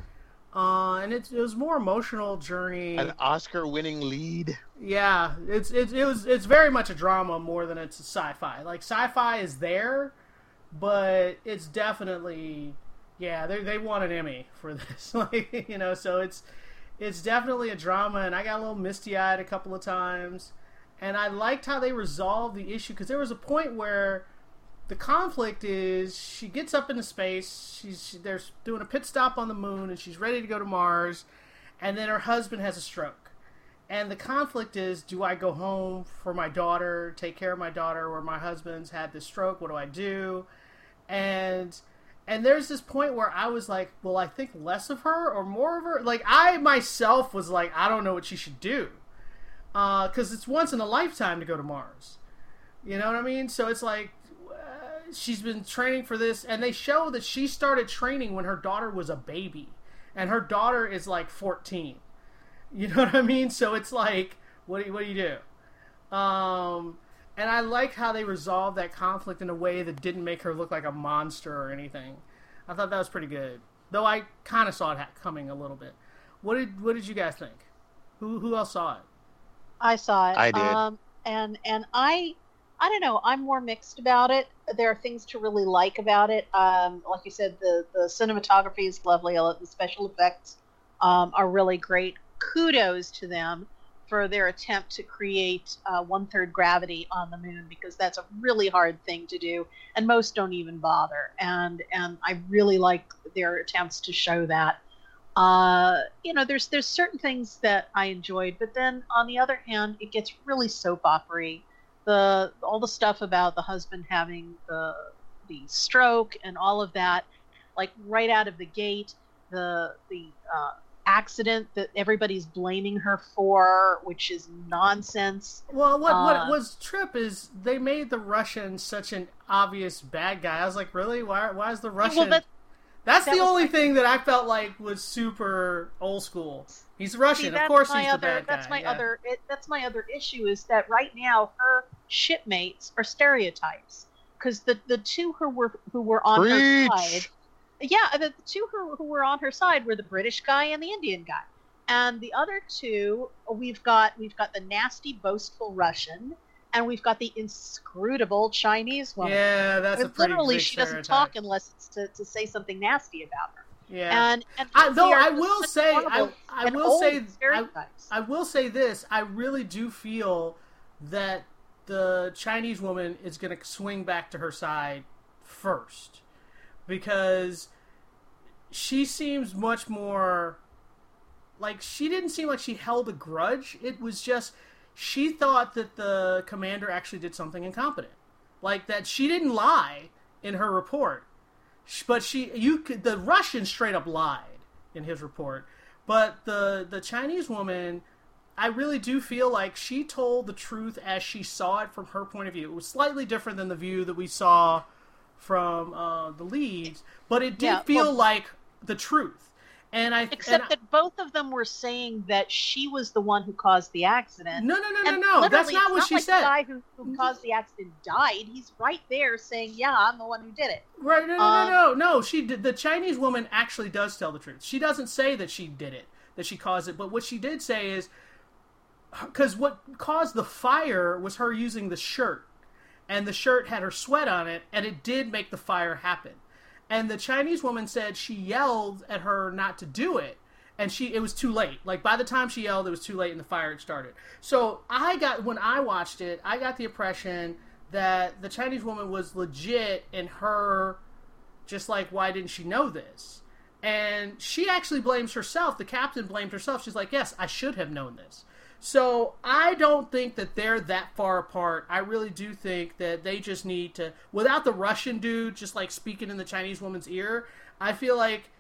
uh, and it, it was more emotional journey. An Oscar-winning lead. Yeah, it's it's it was it's very much a drama more than it's a sci-fi. Like sci-fi is there, but it's definitely yeah they they won an Emmy for this. like you know, so it's it's definitely a drama, and I got a little misty eyed a couple of times, and I liked how they resolved the issue because there was a point where the conflict is she gets up into space, she's she, they're doing a pit stop on the moon, and she's ready to go to Mars, and then her husband has a stroke and the conflict is do I go home for my daughter, take care of my daughter, where my husband's had this stroke? What do I do? And and there's this point where I was like, well, I think less of her or more of her. Like I myself was like, I don't know what she should do, because it's once in a lifetime to go to Mars. You know what I mean? So it's like uh, she's been training for this, and they show that she started training when her daughter was a baby, and her daughter is like 14 you know what I mean? So it's like, what do you, what do you do? Um, and I like how they resolved that conflict in a way that didn't make her look like a monster or anything. I thought that was pretty good, though I kind of saw it coming a little bit. What did what did you guys think? Who who else saw it? I saw it. I did. Um, and and I I don't know. I'm more mixed about it. There are things to really like about it. Um, like you said, the the cinematography is lovely. The special effects um, are really great kudos to them for their attempt to create uh, one third gravity on the moon because that's a really hard thing to do, and most don't even bother. And and I really like their attempts to show that. Uh, you know, there's there's certain things that I enjoyed, but then on the other hand, it gets really soap opery. The all the stuff about the husband having the the stroke and all of that, like right out of the gate, the the uh, accident that everybody's blaming her for, which is nonsense. Well, what Uh, what was trip is they made the Russian such an obvious bad guy. I was like, really? Why why is the Russian? that- That's that the only thing that I felt like was super old school. He's Russian, See, of course he's the other, bad guy. That's my yeah. other. It, that's my other issue is that right now her shipmates are stereotypes because the the two who were who were on her side, yeah, the, the two who, who were on her side were the British guy and the Indian guy, and the other two we've got we've got the nasty boastful Russian. And we've got the inscrutable Chinese woman. Yeah, that's a pretty literally, she doesn't stereotype. talk unless it's to, to say something nasty about her. Yeah. And, and I, though I will say, I, I will say, I. I will say this: I really do feel that the Chinese woman is going to swing back to her side first, because she seems much more like she didn't seem like she held a grudge. It was just she thought that the commander actually did something incompetent, like that she didn't lie in her report, but she you could the Russian straight up lied in his report, but the the Chinese woman. I really do feel like she told the truth as she saw it from her point of view. It was slightly different than the view that we saw from uh, the leads, but it did Yeah, feel well- like the truth. And I Except and that both of them were saying that she was the one who caused the accident. no, no, no, no, And no. That's not what she like said. The guy who, who caused the accident died. He's right there saying, "Yeah, I'm the one who did it." Right? No, no, Um, no, no, no. She did. The Chinese woman actually does tell the truth. She doesn't say that she did it, that she caused it. But what she did say is, because what caused the fire was her using the shirt, and the shirt had her sweat on it, and it did make the fire happen. And the Chinese woman said she yelled at her not to do it, and she it was too late. Like by the time she yelled, it was too late, and the fire had started. So I got when I watched it, I got the impression that the Chinese woman was legit in her just like why didn't she know this and she actually blames herself the captain blamed herself she's like yes i should have known this So I don't think that they're that far apart. I really do think that they just need to, without the Russian dude just like speaking in the Chinese woman's ear. I feel like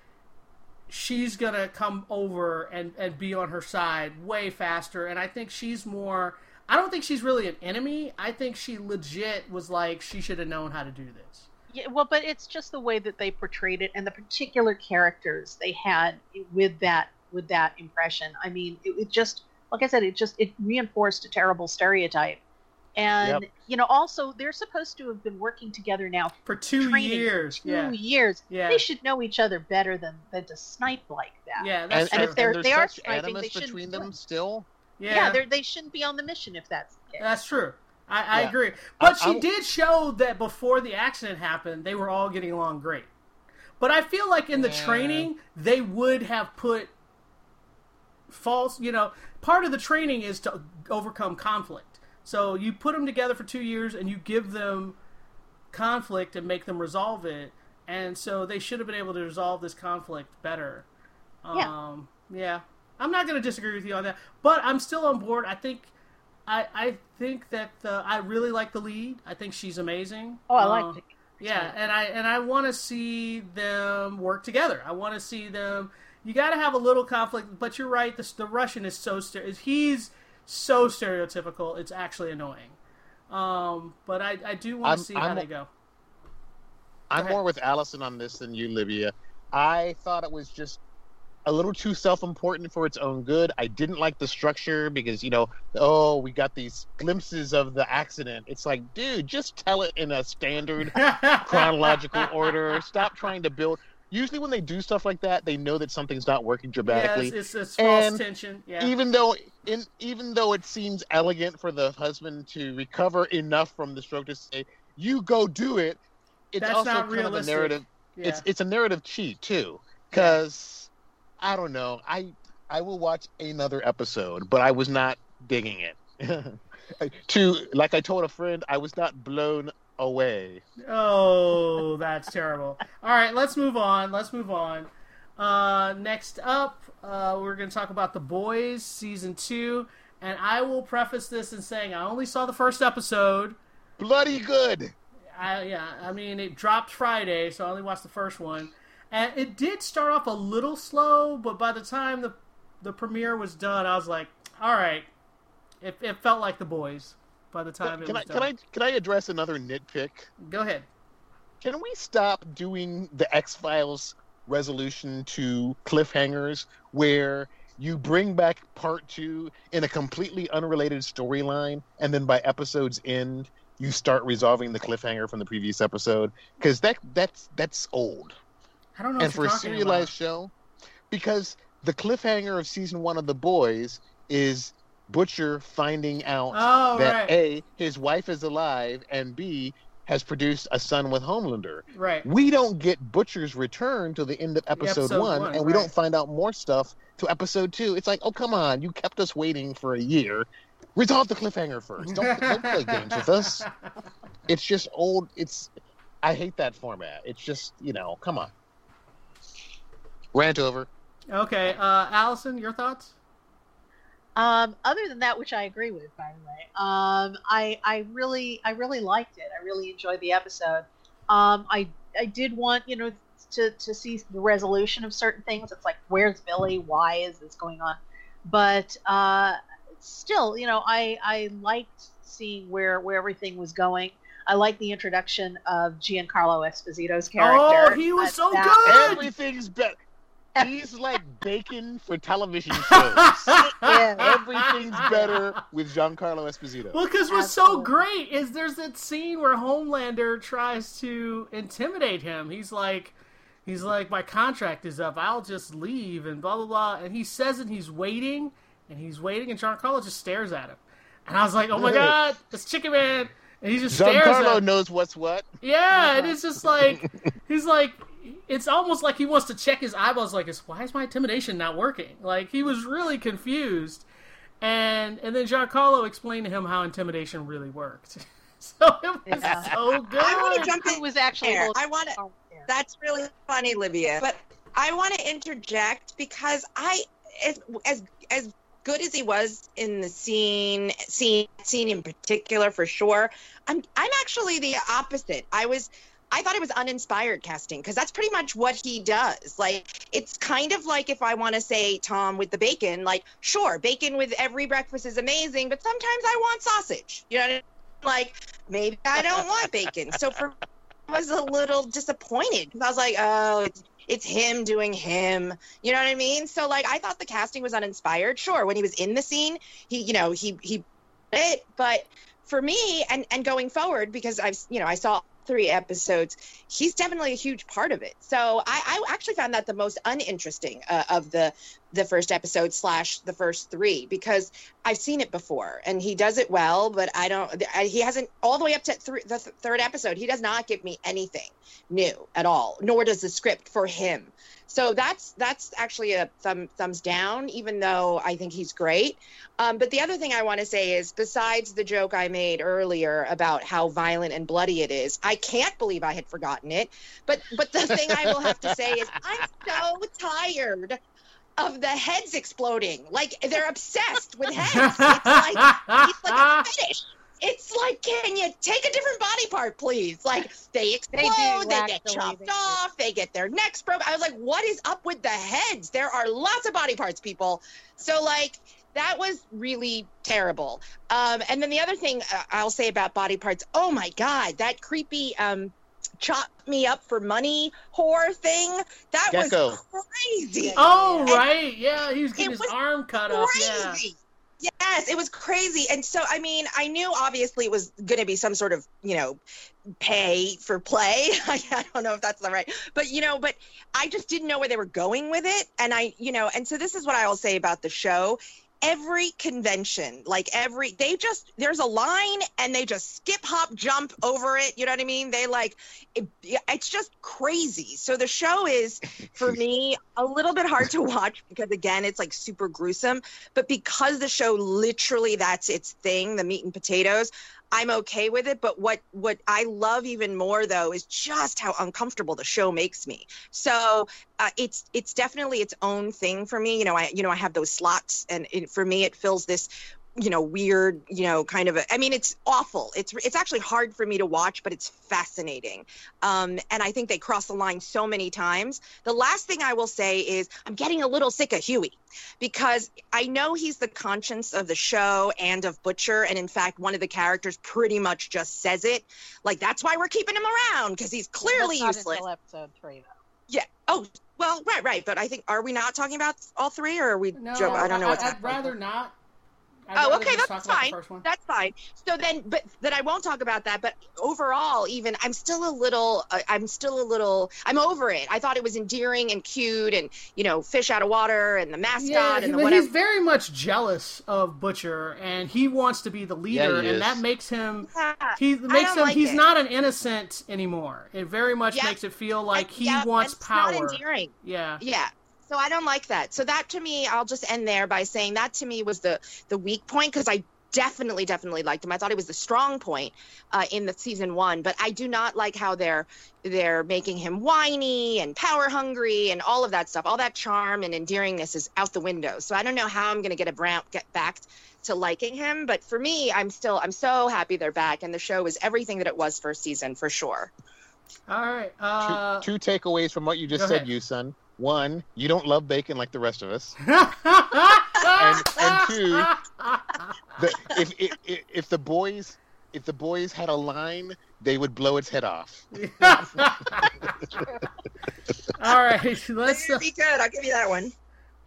she's gonna come over and and be on her side way faster. And I think she's more. I don't think she's really an enemy. I think she legit was like she should have known how to do this. Yeah, well, but it's just the way that they portrayed it and the particular characters they had with that with that impression. I mean, it, it just like I said, it just it reinforced a terrible stereotype. And Yep. you know, also they're supposed to have been working together now For two training years, two yeah, years. yeah, They should know each other better than than to snipe like that. yeah. And, That's And true. if they're- there's they are sniping, they animus shouldn't between do them it. still. Yeah, yeah, they're shouldn't be on the mission if that's the case. That's true. I, I Yeah. agree. But I- she I'm- did show that before the accident happened, they were all getting along great. But I feel like in the Yeah. training, they would have put false, you know, part of the training is to overcome conflict. So you put them together for two years and you give them conflict and make them resolve it. And so they should have been able to resolve this conflict better. Yeah. Um, yeah. I'm not going to disagree with you on that, but I'm still on board. I think I I think that uh, I really like the lead. I think she's amazing. Oh, I Uh, liked it. Yeah, and I and I want to see them work together. I want to see them. You got to have a little conflict, but you're right. The, the Russian is so stere- he's so stereotypical. It's actually annoying. Um, but I I do want to see how I'm- they go. I'm more with Allison on this than you, Livia. I thought it was just a little too self-important for its own good. I didn't like the structure because you know, oh, we got these glimpses of the accident. It's like, dude, just tell it in a standard chronological order. Stop trying to build. Usually, when they do stuff like that, they know that something's not working dramatically. Yes, it's, it's false And tension. Yeah. even though in even though it seems elegant for the husband to recover enough from the stroke to say you go do it it's That's also kind realistic. of a narrative yeah. it's it's a narrative cheat too because i don't know i i will watch another episode but i was not digging it to like i told a friend i was not blown away Oh, that's terrible. All right, let's move on. Let's move on. Uh, next up, uh, we're going to talk about The Boys season two, and I will preface this in saying I only saw the first episode. bloody good I yeah, I mean it dropped Friday, so I only watched the first one, and it did start off a little slow, but by the time the the premiere was done, I was like, all right, it, it felt like The Boys. By the time it can was i done, can i can i address another nitpick go ahead? Can we stop doing the X Files resolution to cliffhangers where you bring back part two in a completely unrelated storyline, and then by episode's end, you start resolving the cliffhanger from the previous episode? Because that that's that's old. I don't know. and for a serialized about. show, because the cliffhanger of season one of The Boys is Butcher finding out Oh that right, A, his wife is alive, and B, has produced a son with Homelander right. we don't get Butcher's return till the end of episode, Episode one, one, and we right. don't find out more stuff till episode two. It's like, oh come on, you kept us waiting for a year. Resolve the cliffhanger first. Don't, don't play games with us. It's just old. It's I hate that format. It's just you know, come on. Rant over. Okay, uh, Allison, your thoughts? Um, other than that, which I agree with, by the way, um, I I really I really liked it. I really enjoyed the episode. Um, I I did want you know to to see the resolution of certain things. It's like where's Billy? Why is this going on? But uh, still, you know, I I liked seeing where where everything was going. I like the introduction of Giancarlo Esposito's character. Oh, he was so that- good! Everything's better. He's like bacon for television shows. Yeah. Everything's better with Giancarlo Esposito. Well, because what's so great is there's that scene where Homelander tries to intimidate him. He's like, he's like, my contract is up. I'll just leave and blah blah blah. And he says it. He's waiting and he's waiting, and Giancarlo just stares at him. And I was like, oh my god, it's Chicken Man. And he just stares at Giancarlo him. knows what's what. Yeah, and it's just like he's like it's almost like he wants to check his eyeballs like is why is my intimidation not working? Like he was really confused. And and then Giancarlo explained to him how intimidation really worked. so it was Yeah. so good. I want to jump Who in was actually there. I want to. the. That's really funny, Livia. But I want to interject because I, as as as good as he was in the scene, scene, scene in particular, for sure, I'm I'm actually the opposite. I was. I thought it was uninspired casting because that's pretty much what he does. Like, it's kind of like if I want to say Tom with the bacon, like, sure, bacon with every breakfast is amazing, but sometimes I want sausage. You know, what I mean? like maybe I don't want bacon. So for I was a little disappointed because I was like, oh, it's, it's him doing him. You know what I mean? So like, I thought the casting was uninspired. Sure, when he was in the scene, he, you know, he he, it. But for me, and and going forward, because I've, you know, I saw three episodes, he's definitely a huge part of it. So I, I actually found that the most uninteresting uh, of the the first episode slash the first three because I've seen it before and he does it well, but I don't. I- He hasn't all the way up to th- the th- third episode. He does not give me anything new at all, nor does the script for him. So that's that's actually a thumb, thumbs down, even though I think he's great. Um, but the other thing I want to say is, besides the joke I made earlier about how violent and bloody it is, I can't believe I had forgotten it. But but the thing I will have to say is, I'm so tired of the heads exploding. Like they're obsessed with heads. It's like it's like a fetish. It's like, can you take a different body part, please? Like they explode, they, get chopped they do. off, they get their necks broke. I was like, what is up with the heads? There are lots of body parts, people. So like that was really terrible. Um, and then the other thing uh, I'll say about body parts, oh my god, that creepy um, chop me up for money whore thing. That Gecko. was crazy. Oh And- right, yeah, he was getting his was arm cut off. Yeah. Yes, it was crazy. And so, I mean, I knew obviously it was going to be some sort of, you know, pay for play. I don't know if that's the right, but you know, but I just didn't know where they were going with it. And I, you know, and so this is what I will say about the show. Every convention, like every, they just, there's a line and they just skip, hop, jump over it. You know what I mean? They like, it, it's just crazy. So the show is, for me, a little bit hard to watch because, again, it's like super gruesome but because the show literally that's its thing the meat and potatoes i'm okay with it but what what i love even more though is just how uncomfortable the show makes me. So uh, it's it's definitely its own thing for me. You know i you know i have those slots and it, for me it fills this you know weird you know kind of a, i mean it's awful it's it's actually hard for me to watch but it's fascinating um, and i think they cross the line so many times the last thing i will say is i'm getting a little sick of Hughie because I know he's the conscience of the show and of Butcher. And in fact, one of the characters pretty much just says it. Like, that's why we're keeping him around because he's clearly That's not useless. Until episode three, though. Yeah. Oh, well, right, right. But I think, are we not talking about all three or are we? No, jo- I don't know what's I'd happening. rather not. I'd Oh, okay, that's fine. The first one. That's fine. So then, but then I won't talk about that. But overall, even I'm still a little, uh, I'm still a little, I'm over it. I thought it was endearing and cute, and you know, fish out of water, and the mascot, Yeah, and the but whatever. he's very much jealous of Butcher, and he wants to be the leader, he and that makes him. Yeah. He makes him. like he's it. not an innocent anymore. It very much Yeah. makes it feel like And- he yeah, wants power. Not endearing. Yeah. Yeah. So I don't like that. So that to me, I'll just end there by saying that to me was the the weak point because I definitely definitely liked him. I thought it was the strong point uh, in the season one, but I do not like how they're they're making him whiny and power hungry and all of that stuff. All that charm and endearingness is out the window. So I don't know how I'm going to get a brown get back to liking him, but for me, I'm still I'm so happy they're back and the show is everything that it was first season for sure. All right. Uh, two, two takeaways from what you just go said, ahead. you son. One, you don't love bacon like the rest of us. and, and two- The, if, if if if the boys if the boys had a line, they would blow its head off. All right, let's. Uh, be good. I'll give you that one.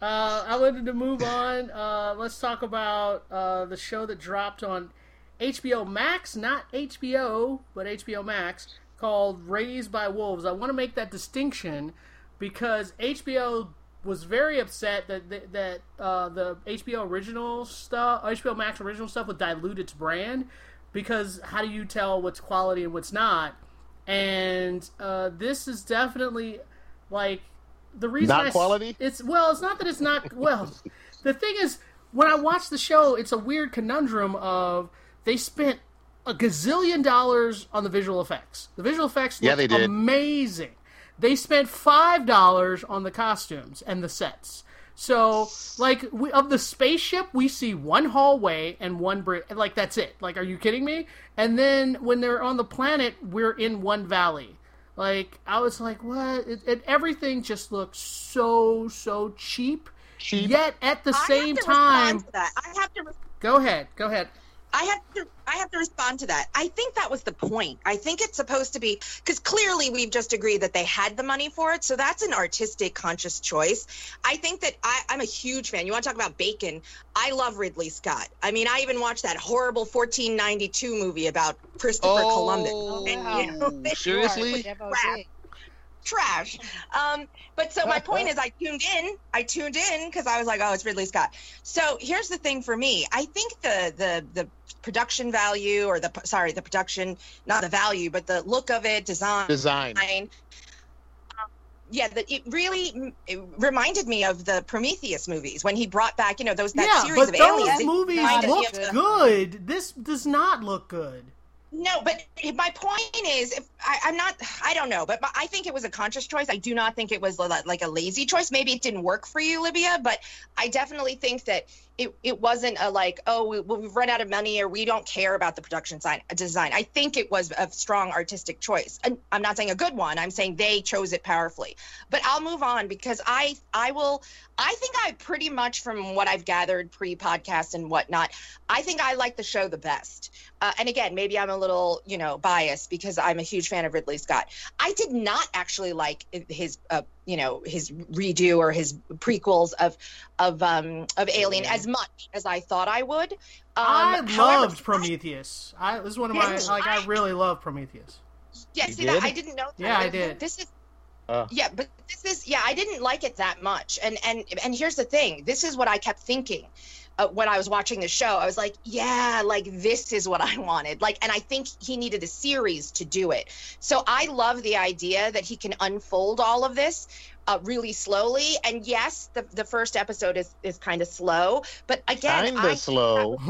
uh, I wanted to move on. Uh, let's talk about uh, the show that dropped on HBO Max, not HBO, but HBO Max, called Raised by Wolves. I want to make that distinction because HBO was very upset that that, that uh, the HBO original stuff, HBO Max original stuff, would dilute its brand. Because how do you tell what's quality and what's not? And uh, this is definitely like the reason Not I quality? It's well, it's not that it's not well. the thing is, when I watch the show, it's a weird conundrum of they spent a gazillion dollars on the visual effects. The visual effects Yeah, they did. amazing. They spent five dollars on the costumes and the sets. So, like, we, of the spaceship, we see one hallway and one bridge. Like, that's it. Like, are you kidding me? And then when they're on the planet, we're in one valley. Like, I was like, what? It, it, everything just looks so, so cheap. Cheap. Yet at the I same have to time, to that. I have to. Re- go ahead, go ahead. I have to. I have to respond to that. I think that was the point. I think it's supposed to be because clearly we've just agreed that they had the money for it, so that's an artistic, conscious choice. I think that I, I'm a huge fan. You want to talk about bacon? I love Ridley Scott. I mean, I even watched that horrible 1492 movie about Christopher Columbus. Oh, And, you know, they seriously? Crap. trash. Um, but so my point is, I tuned in. I tuned in because I was like, oh, it's Ridley Scott. So here's the thing for me. I think the the the production value or the sorry the production not the value but the look of it design Design. um, yeah that it really it reminded me of the prometheus movies when he brought back you know those that yeah, series but of those aliens It movies reminded me look good. This does not look good. No, but my point is, if I, I'm not, I don't know, but I think it was a conscious choice. I do not think it was li- like a lazy choice. Maybe it didn't work for you, Libya, but I definitely think that it, it wasn't a like, oh, we, we've run out of money or we don't care about the production sign, design. I think it was a strong artistic choice. And I'm not saying a good one. I'm saying they chose it powerfully. But I'll move on because I, I will, I think I pretty much from what I've gathered pre-podcast and whatnot, I think I like the show the best. Uh, and again, maybe I'm a little, you know, biased because I'm a huge fan of Ridley Scott. I did not actually like his, uh, you know, his redo or his prequels of, of, um, of Alien as much as I thought I would. Um, I however, loved Prometheus. I this is one of my Yes. like I really love Prometheus. Yeah, You see that? I didn't know. That. Yeah, I did. This is Oh. yeah, but this is yeah, I didn't like it that much. And and and here's the thing. This is what I kept thinking. Uh, when I was watching the show, I was like, yeah, like this is what I wanted. Like, and I think he needed a series to do it. So I love the idea that he can unfold all of this uh, really slowly. And yes, the, the first episode is, is kind of slow, but again, Kinda I, slow.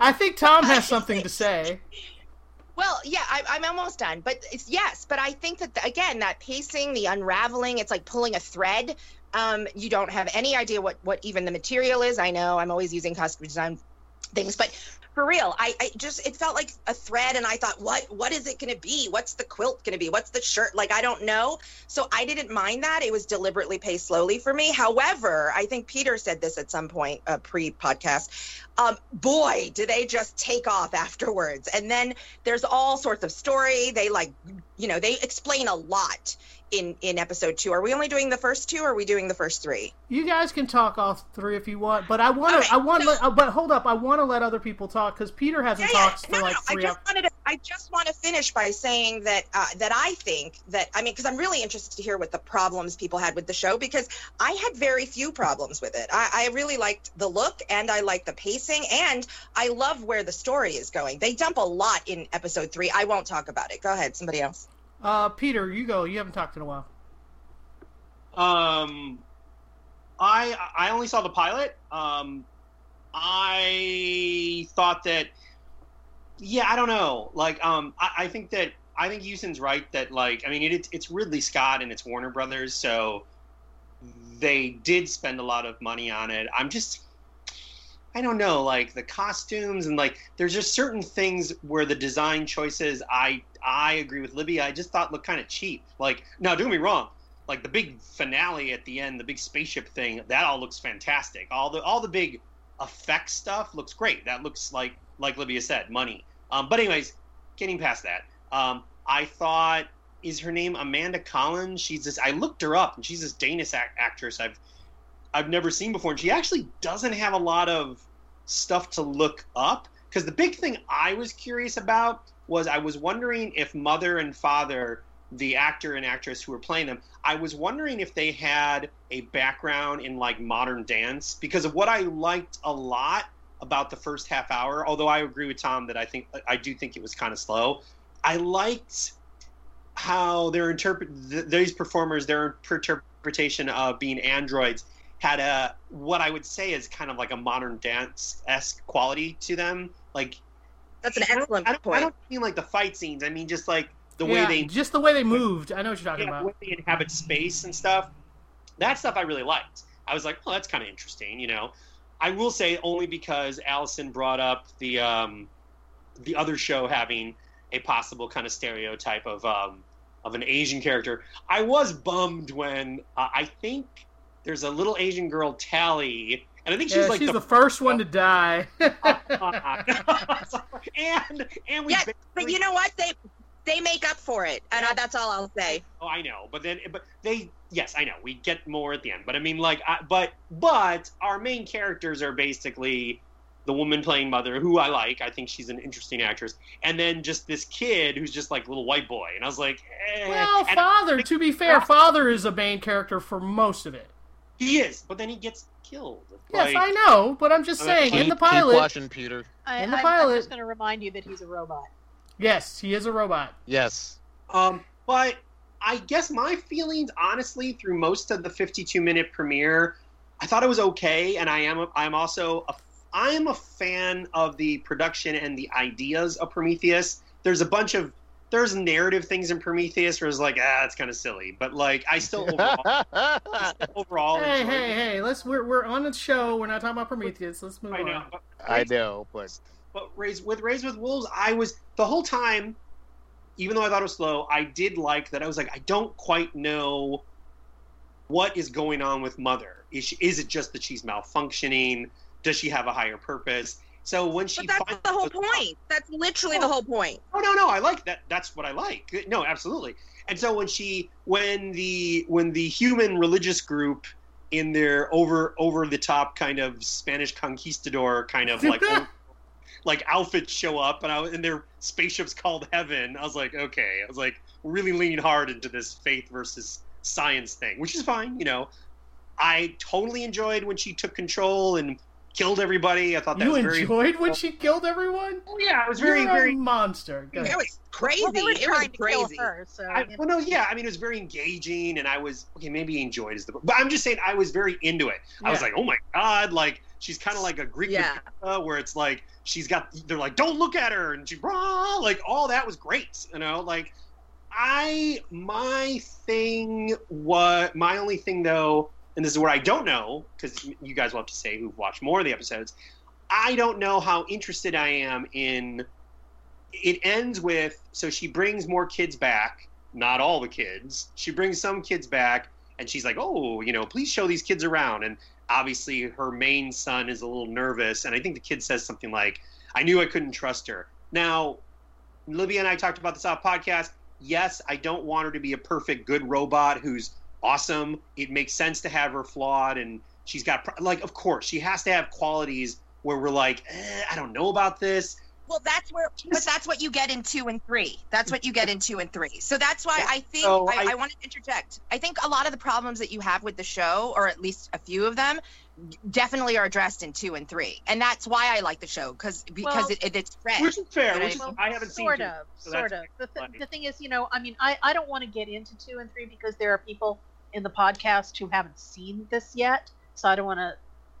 I think Tom has something to say. Well, yeah, I, I'm almost done, but it's yes, but I think that again, that pacing, the unraveling, it's like pulling a thread. Um, you don't have any idea what what even the material is. I know I'm always using costume design things, but for real, I, I just it felt like a thread, and I thought, what what is it going to be? What's the quilt going to be? What's the shirt? Like I don't know. So I didn't mind that. It was deliberately paced slowly for me. However, I think Peter said this at some point uh, pre podcast. Um, boy, do they just take off afterwards. And then there's all sorts of story. They like, you know, they explain a lot in in episode two. Are we only doing the first two? or Are we doing the first three? You guys can talk all three if you want, but I want to. Okay, I want. so- to. but hold up, I want to let other people talk because Peter hasn't talked No, for like no, I just ep- wanted to. I just want to finish by saying that uh, that I think that I mean because I'm really interested to hear what the problems people had with the show because I had very few problems with it. I, I really liked the look and I liked the pacing and I love where the story is going. They dump a lot in episode three. I won't talk about it. Go ahead, somebody else. Uh, Peter, you go. You haven't talked in a while. Um, I I only saw the pilot. Um, I thought that, yeah, I don't know. Like, um, I, I think that I think Houston's right that like I mean it, it's Ridley Scott and it's Warner Brothers, so they did spend a lot of money on it. I'm just I don't know, like the costumes and like there's just certain things where the design choices I I agree with Libby. I just thought looked kind of cheap. Like, now don't me wrong, like the big finale at the end, the big spaceship thing, that all looks fantastic. All the all the big effect stuff looks great. That looks like like Libya said, money. Um, but anyways, getting past that, um, I thought is her name Amanda Collins? She's this. I looked her up, and she's this Danish act- actress I've I've never seen before, and she actually doesn't have a lot of stuff to look up. Because the big thing I was curious about was I was wondering if mother and father, the actor and actress who were playing them, I was wondering if they had a background in like modern dance because of what I liked a lot about the first half hour. Although I agree with Tom that I think I do think it was kind of slow. I liked how their interpret th- these performers their interpretation of being androids had a what I would say is kind of like a modern dance esque quality to them. Like That's an excellent I don't, point. I don't mean like the fight scenes. I mean just like the yeah, way they just the way they moved. I know what you're talking yeah, the about. way they inhabit space and stuff. that stuff I really liked. I was like, oh, that's kind of interesting, you know. I will say only because Allison brought up the um, the other show having a possible kind of stereotype of um, of an Asian character. I was bummed when uh, I think there's a little Asian girl, Tally, and I think she's Yeah, like she's the, the first one to die. and and we Yeah, but you know what? They they make up for it, and I, that's all I'll say. Oh, I know, but then, but they, yes, I know, we get more at the end. But I mean, like, I, but but our main characters are basically the woman playing mother, who I like. I think she's an interesting actress, and then just this kid who's just like little white boy, and I was like, eh. well, And father. To be fair, father is a main character for most of it. He is, but then he gets killed. Yes, Like, I know, but I'm just Uh, saying. keep, In the keep pilot, watching, Peter. I, In the I'm, pilot- I'm just going to remind you that he's a robot. yes, he is a robot. Yes. Um, but I guess my feelings, honestly, through most of the 52 minute premiere, I thought it was okay, and I am a, I'm also a I am a fan of the production and the ideas of Prometheus. There's a bunch of there's narrative things in Prometheus where it's like ah, it's kind of silly, but like I still overall overall Hey, hey, it. hey! Let's we're we're on the show. We're not talking about Prometheus. Let's move I know, on. but I know, but but raised with raised with wolves i was the whole time even though i thought it was slow i did like that i was like i don't quite know what is going on with mother is, she, is it just that she's malfunctioning does she have a higher purpose so when she But that's the whole point. That's literally the whole point. Oh no, no, I like that. That's what I like. No, absolutely. And so when she, when the when the human religious group in their over over the top kind of Spanish conquistador kind of like like outfits show up, and I and their spaceships called Heaven. I was like, okay. I was like really leaning hard into this faith versus science thing, which is fine. You know, I totally enjoyed when she took control and killed everybody. I thought that You was very. enjoyed when she killed everyone? Oh, yeah, it was very You're very a monster. Go It was crazy. Well, they were it was trying to kill crazy. her, so I, well, no, yeah. I mean, it was very engaging, and I was okay. Maybe enjoyed is the, book. but I'm just saying I was very into it. I was like, oh my god, like she's kind of like a Greek Yeah. Medusa, where it's like she's got. They're like, don't look at her, and she, rah, like all that was great. You know, like I my thing was my only thing though, and this is where I don't know because you guys will have to say who've watched more of the episodes. I don't know how interested I am in. It ends with so she brings more kids back, not all the kids. She brings some kids back, and she's like, "Oh, you know, please show these kids around." And obviously, her main son is a little nervous, and I think the kid says something like, "I knew I couldn't trust her." Now, Libby and I talked about this off podcast. Yes, I don't want her to be a perfect good robot who's awesome. It makes sense to have her flawed, and she's got like, of course, she has to have qualities where we're like, eh, I don't know about this. Well, that's where, but that's what you get in two and three. That's what you get in two and three. So that's why I think So I, I- I want to interject. I think a lot of the problems that you have with the show, or at least a few of them, definitely are addressed in two and three, and that's why I like the show because because Well- it, it, it's fresh. Which is fair. Which is, I- I haven't seen sort two, of, so that's sort of. The, th- the thing is, you know, I mean, I, I don't want to get into two and three because there are people in the podcast who haven't seen this yet, so I don't want to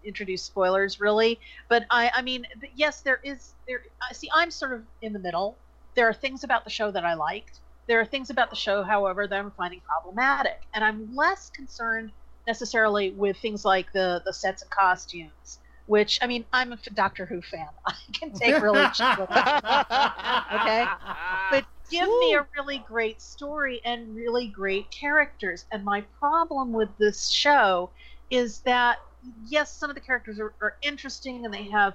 introduce spoilers really. But I, I mean, th- yes, there is there. I See, I'm sort of in the middle. There are things about the show that I liked. There are things about the show, however, that I'm finding problematic, and I'm less concerned necessarily with things like the the sets and costumes. Which I mean, I'm a Doctor Who fan. I can take really cheap with that. Okay. but give me a really great story and really great characters. And my problem with this show is that yes, some of the characters are, are interesting and they have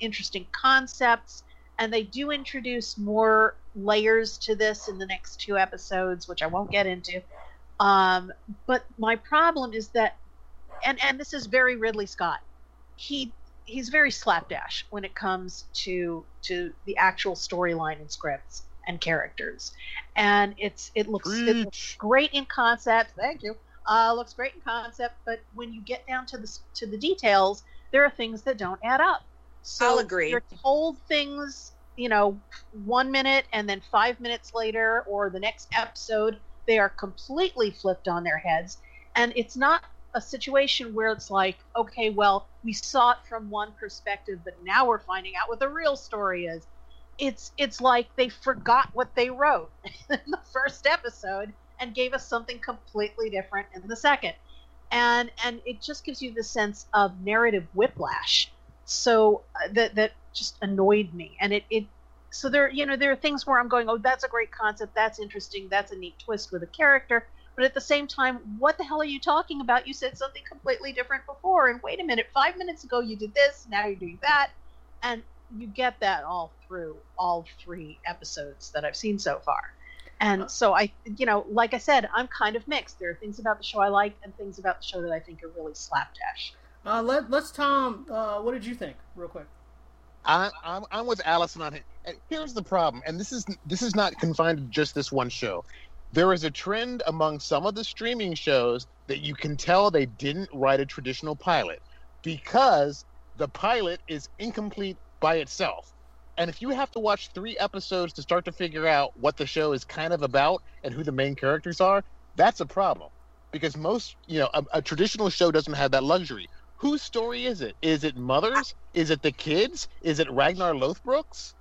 interesting concepts, and they do introduce more layers to this in the next two episodes, which I won't get into. Um, but my problem is that, and and this is very Ridley Scott. He he's very slapdash when it comes to to the actual storyline and scripts and characters, and it's it looks it looks great in concept. Thank you. Uh, looks great in concept, but when you get down to the to the details, there are things that don't add up. So I'll agree. You're told things, you know, one minute and then five minutes later, or the next episode, they are completely flipped on their heads, and it's not a situation where it's like, okay, well, we saw it from one perspective, but now we're finding out what the real story is. It's it's like they forgot what they wrote in the first episode and gave us something completely different in the second. and and it just gives you the sense of narrative whiplash. So uh, that that just annoyed me, and it it so there you know there are things where I'm going, oh, that's a great concept, that's interesting, that's a neat twist with a character. But at the same time, what the hell are you talking about? You said something completely different before, and wait a minute, five minutes ago you did this, now you're doing that, and you get that all through all three episodes that I've seen so far. And so I, you know, like I said, I'm kind of mixed. There are things about the show I like, and things about the show that I think are really slapdash. Uh, let, let's Tom. Uh, what did you think, real quick? I, I'm I'm with Allison on it. And here's the problem, and this is this is not confined to just this one show. There is a trend among some of the streaming shows that you can tell they didn't write a traditional pilot because the pilot is incomplete by itself. And if you have to watch three episodes to start to figure out what the show is kind of about and who the main characters are, that's a problem. Because most, you know, a, a traditional show doesn't have that luxury. Whose story is it? Is it Mother's? Is it the kids? Is it Ragnar Lothbrok's?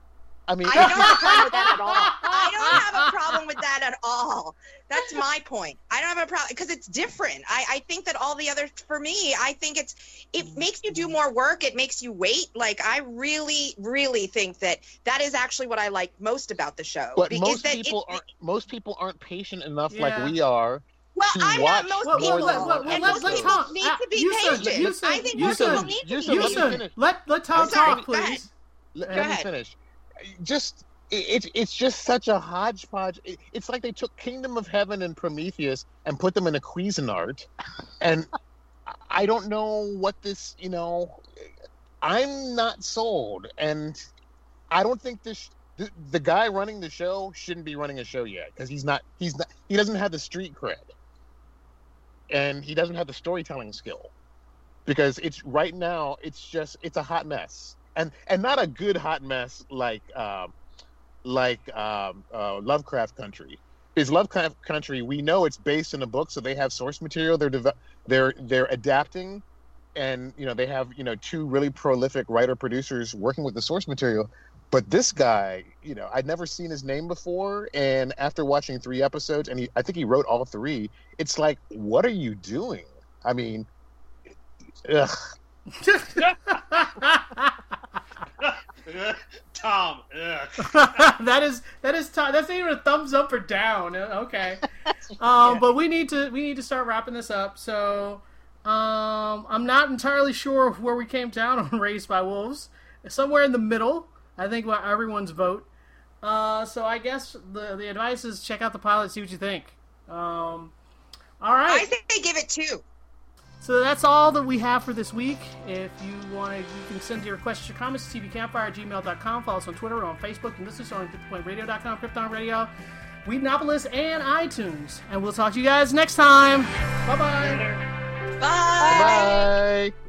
I mean, I don't have a problem with that at all. I don't have a problem with that at all. That's my point. I don't have a problem because it's different. I, I think that all the other for me, I think it's it makes you do more work. It makes you wait. Like I really, really think that that is actually what I like most about the show. but most people it- aren't. Most people aren't patient enough Yeah. like we are. Well, I'm watch not most Well, people, well, well, well, and most people Tom- need uh, to be Houston, patient. Houston, I think Houston, most people need to Houston, be let patient. Let let Tom Sorry, talk, please. Let, Go let me ahead. finish. Just it, it's it's just such a hodgepodge. It, it's like they took Kingdom of Heaven and Prometheus and put them in a Cuisinart, and I don't know what this. You know, I'm not sold, and I don't think this. The, the guy running the show shouldn't be running a show yet because he's not. He's not. He doesn't have the street cred, and he doesn't have the storytelling skill because it's right now. It's just it's a hot mess and and not a good hot mess like um, like um, uh, Lovecraft Country. Is Lovecraft Country? We know it's based in a book, so they have source material. They're deve- they're they're adapting, and you know they have you know two really prolific writer producers working with the source material. But this guy, you know, I'd never seen his name before, and after watching three episodes, and he, I think he wrote all three. It's like, what are you doing? I mean, ugh. Tom. ugh. that is that is Tom. That's not even a thumbs up or down. Uh, Okay. Um, but we need to we need to start wrapping this up. So um, I'm not entirely sure where we came down on Raised by Wolves. Somewhere in the middle. I think by everyone's vote. Uh, so I guess the the advice is check out the pilot, see what you think. Um, all right. I think they give it two. So that's all that we have for this week. If you want to, you can send your questions or comments to tvcampfire at gmail.com. Follow us on Twitter or on Facebook. And listen to us on GetThePointRadio.com, Krypton Radio, Whedonopolis, and iTunes. And we'll talk to you guys next time. Bye-bye. Bye. bye.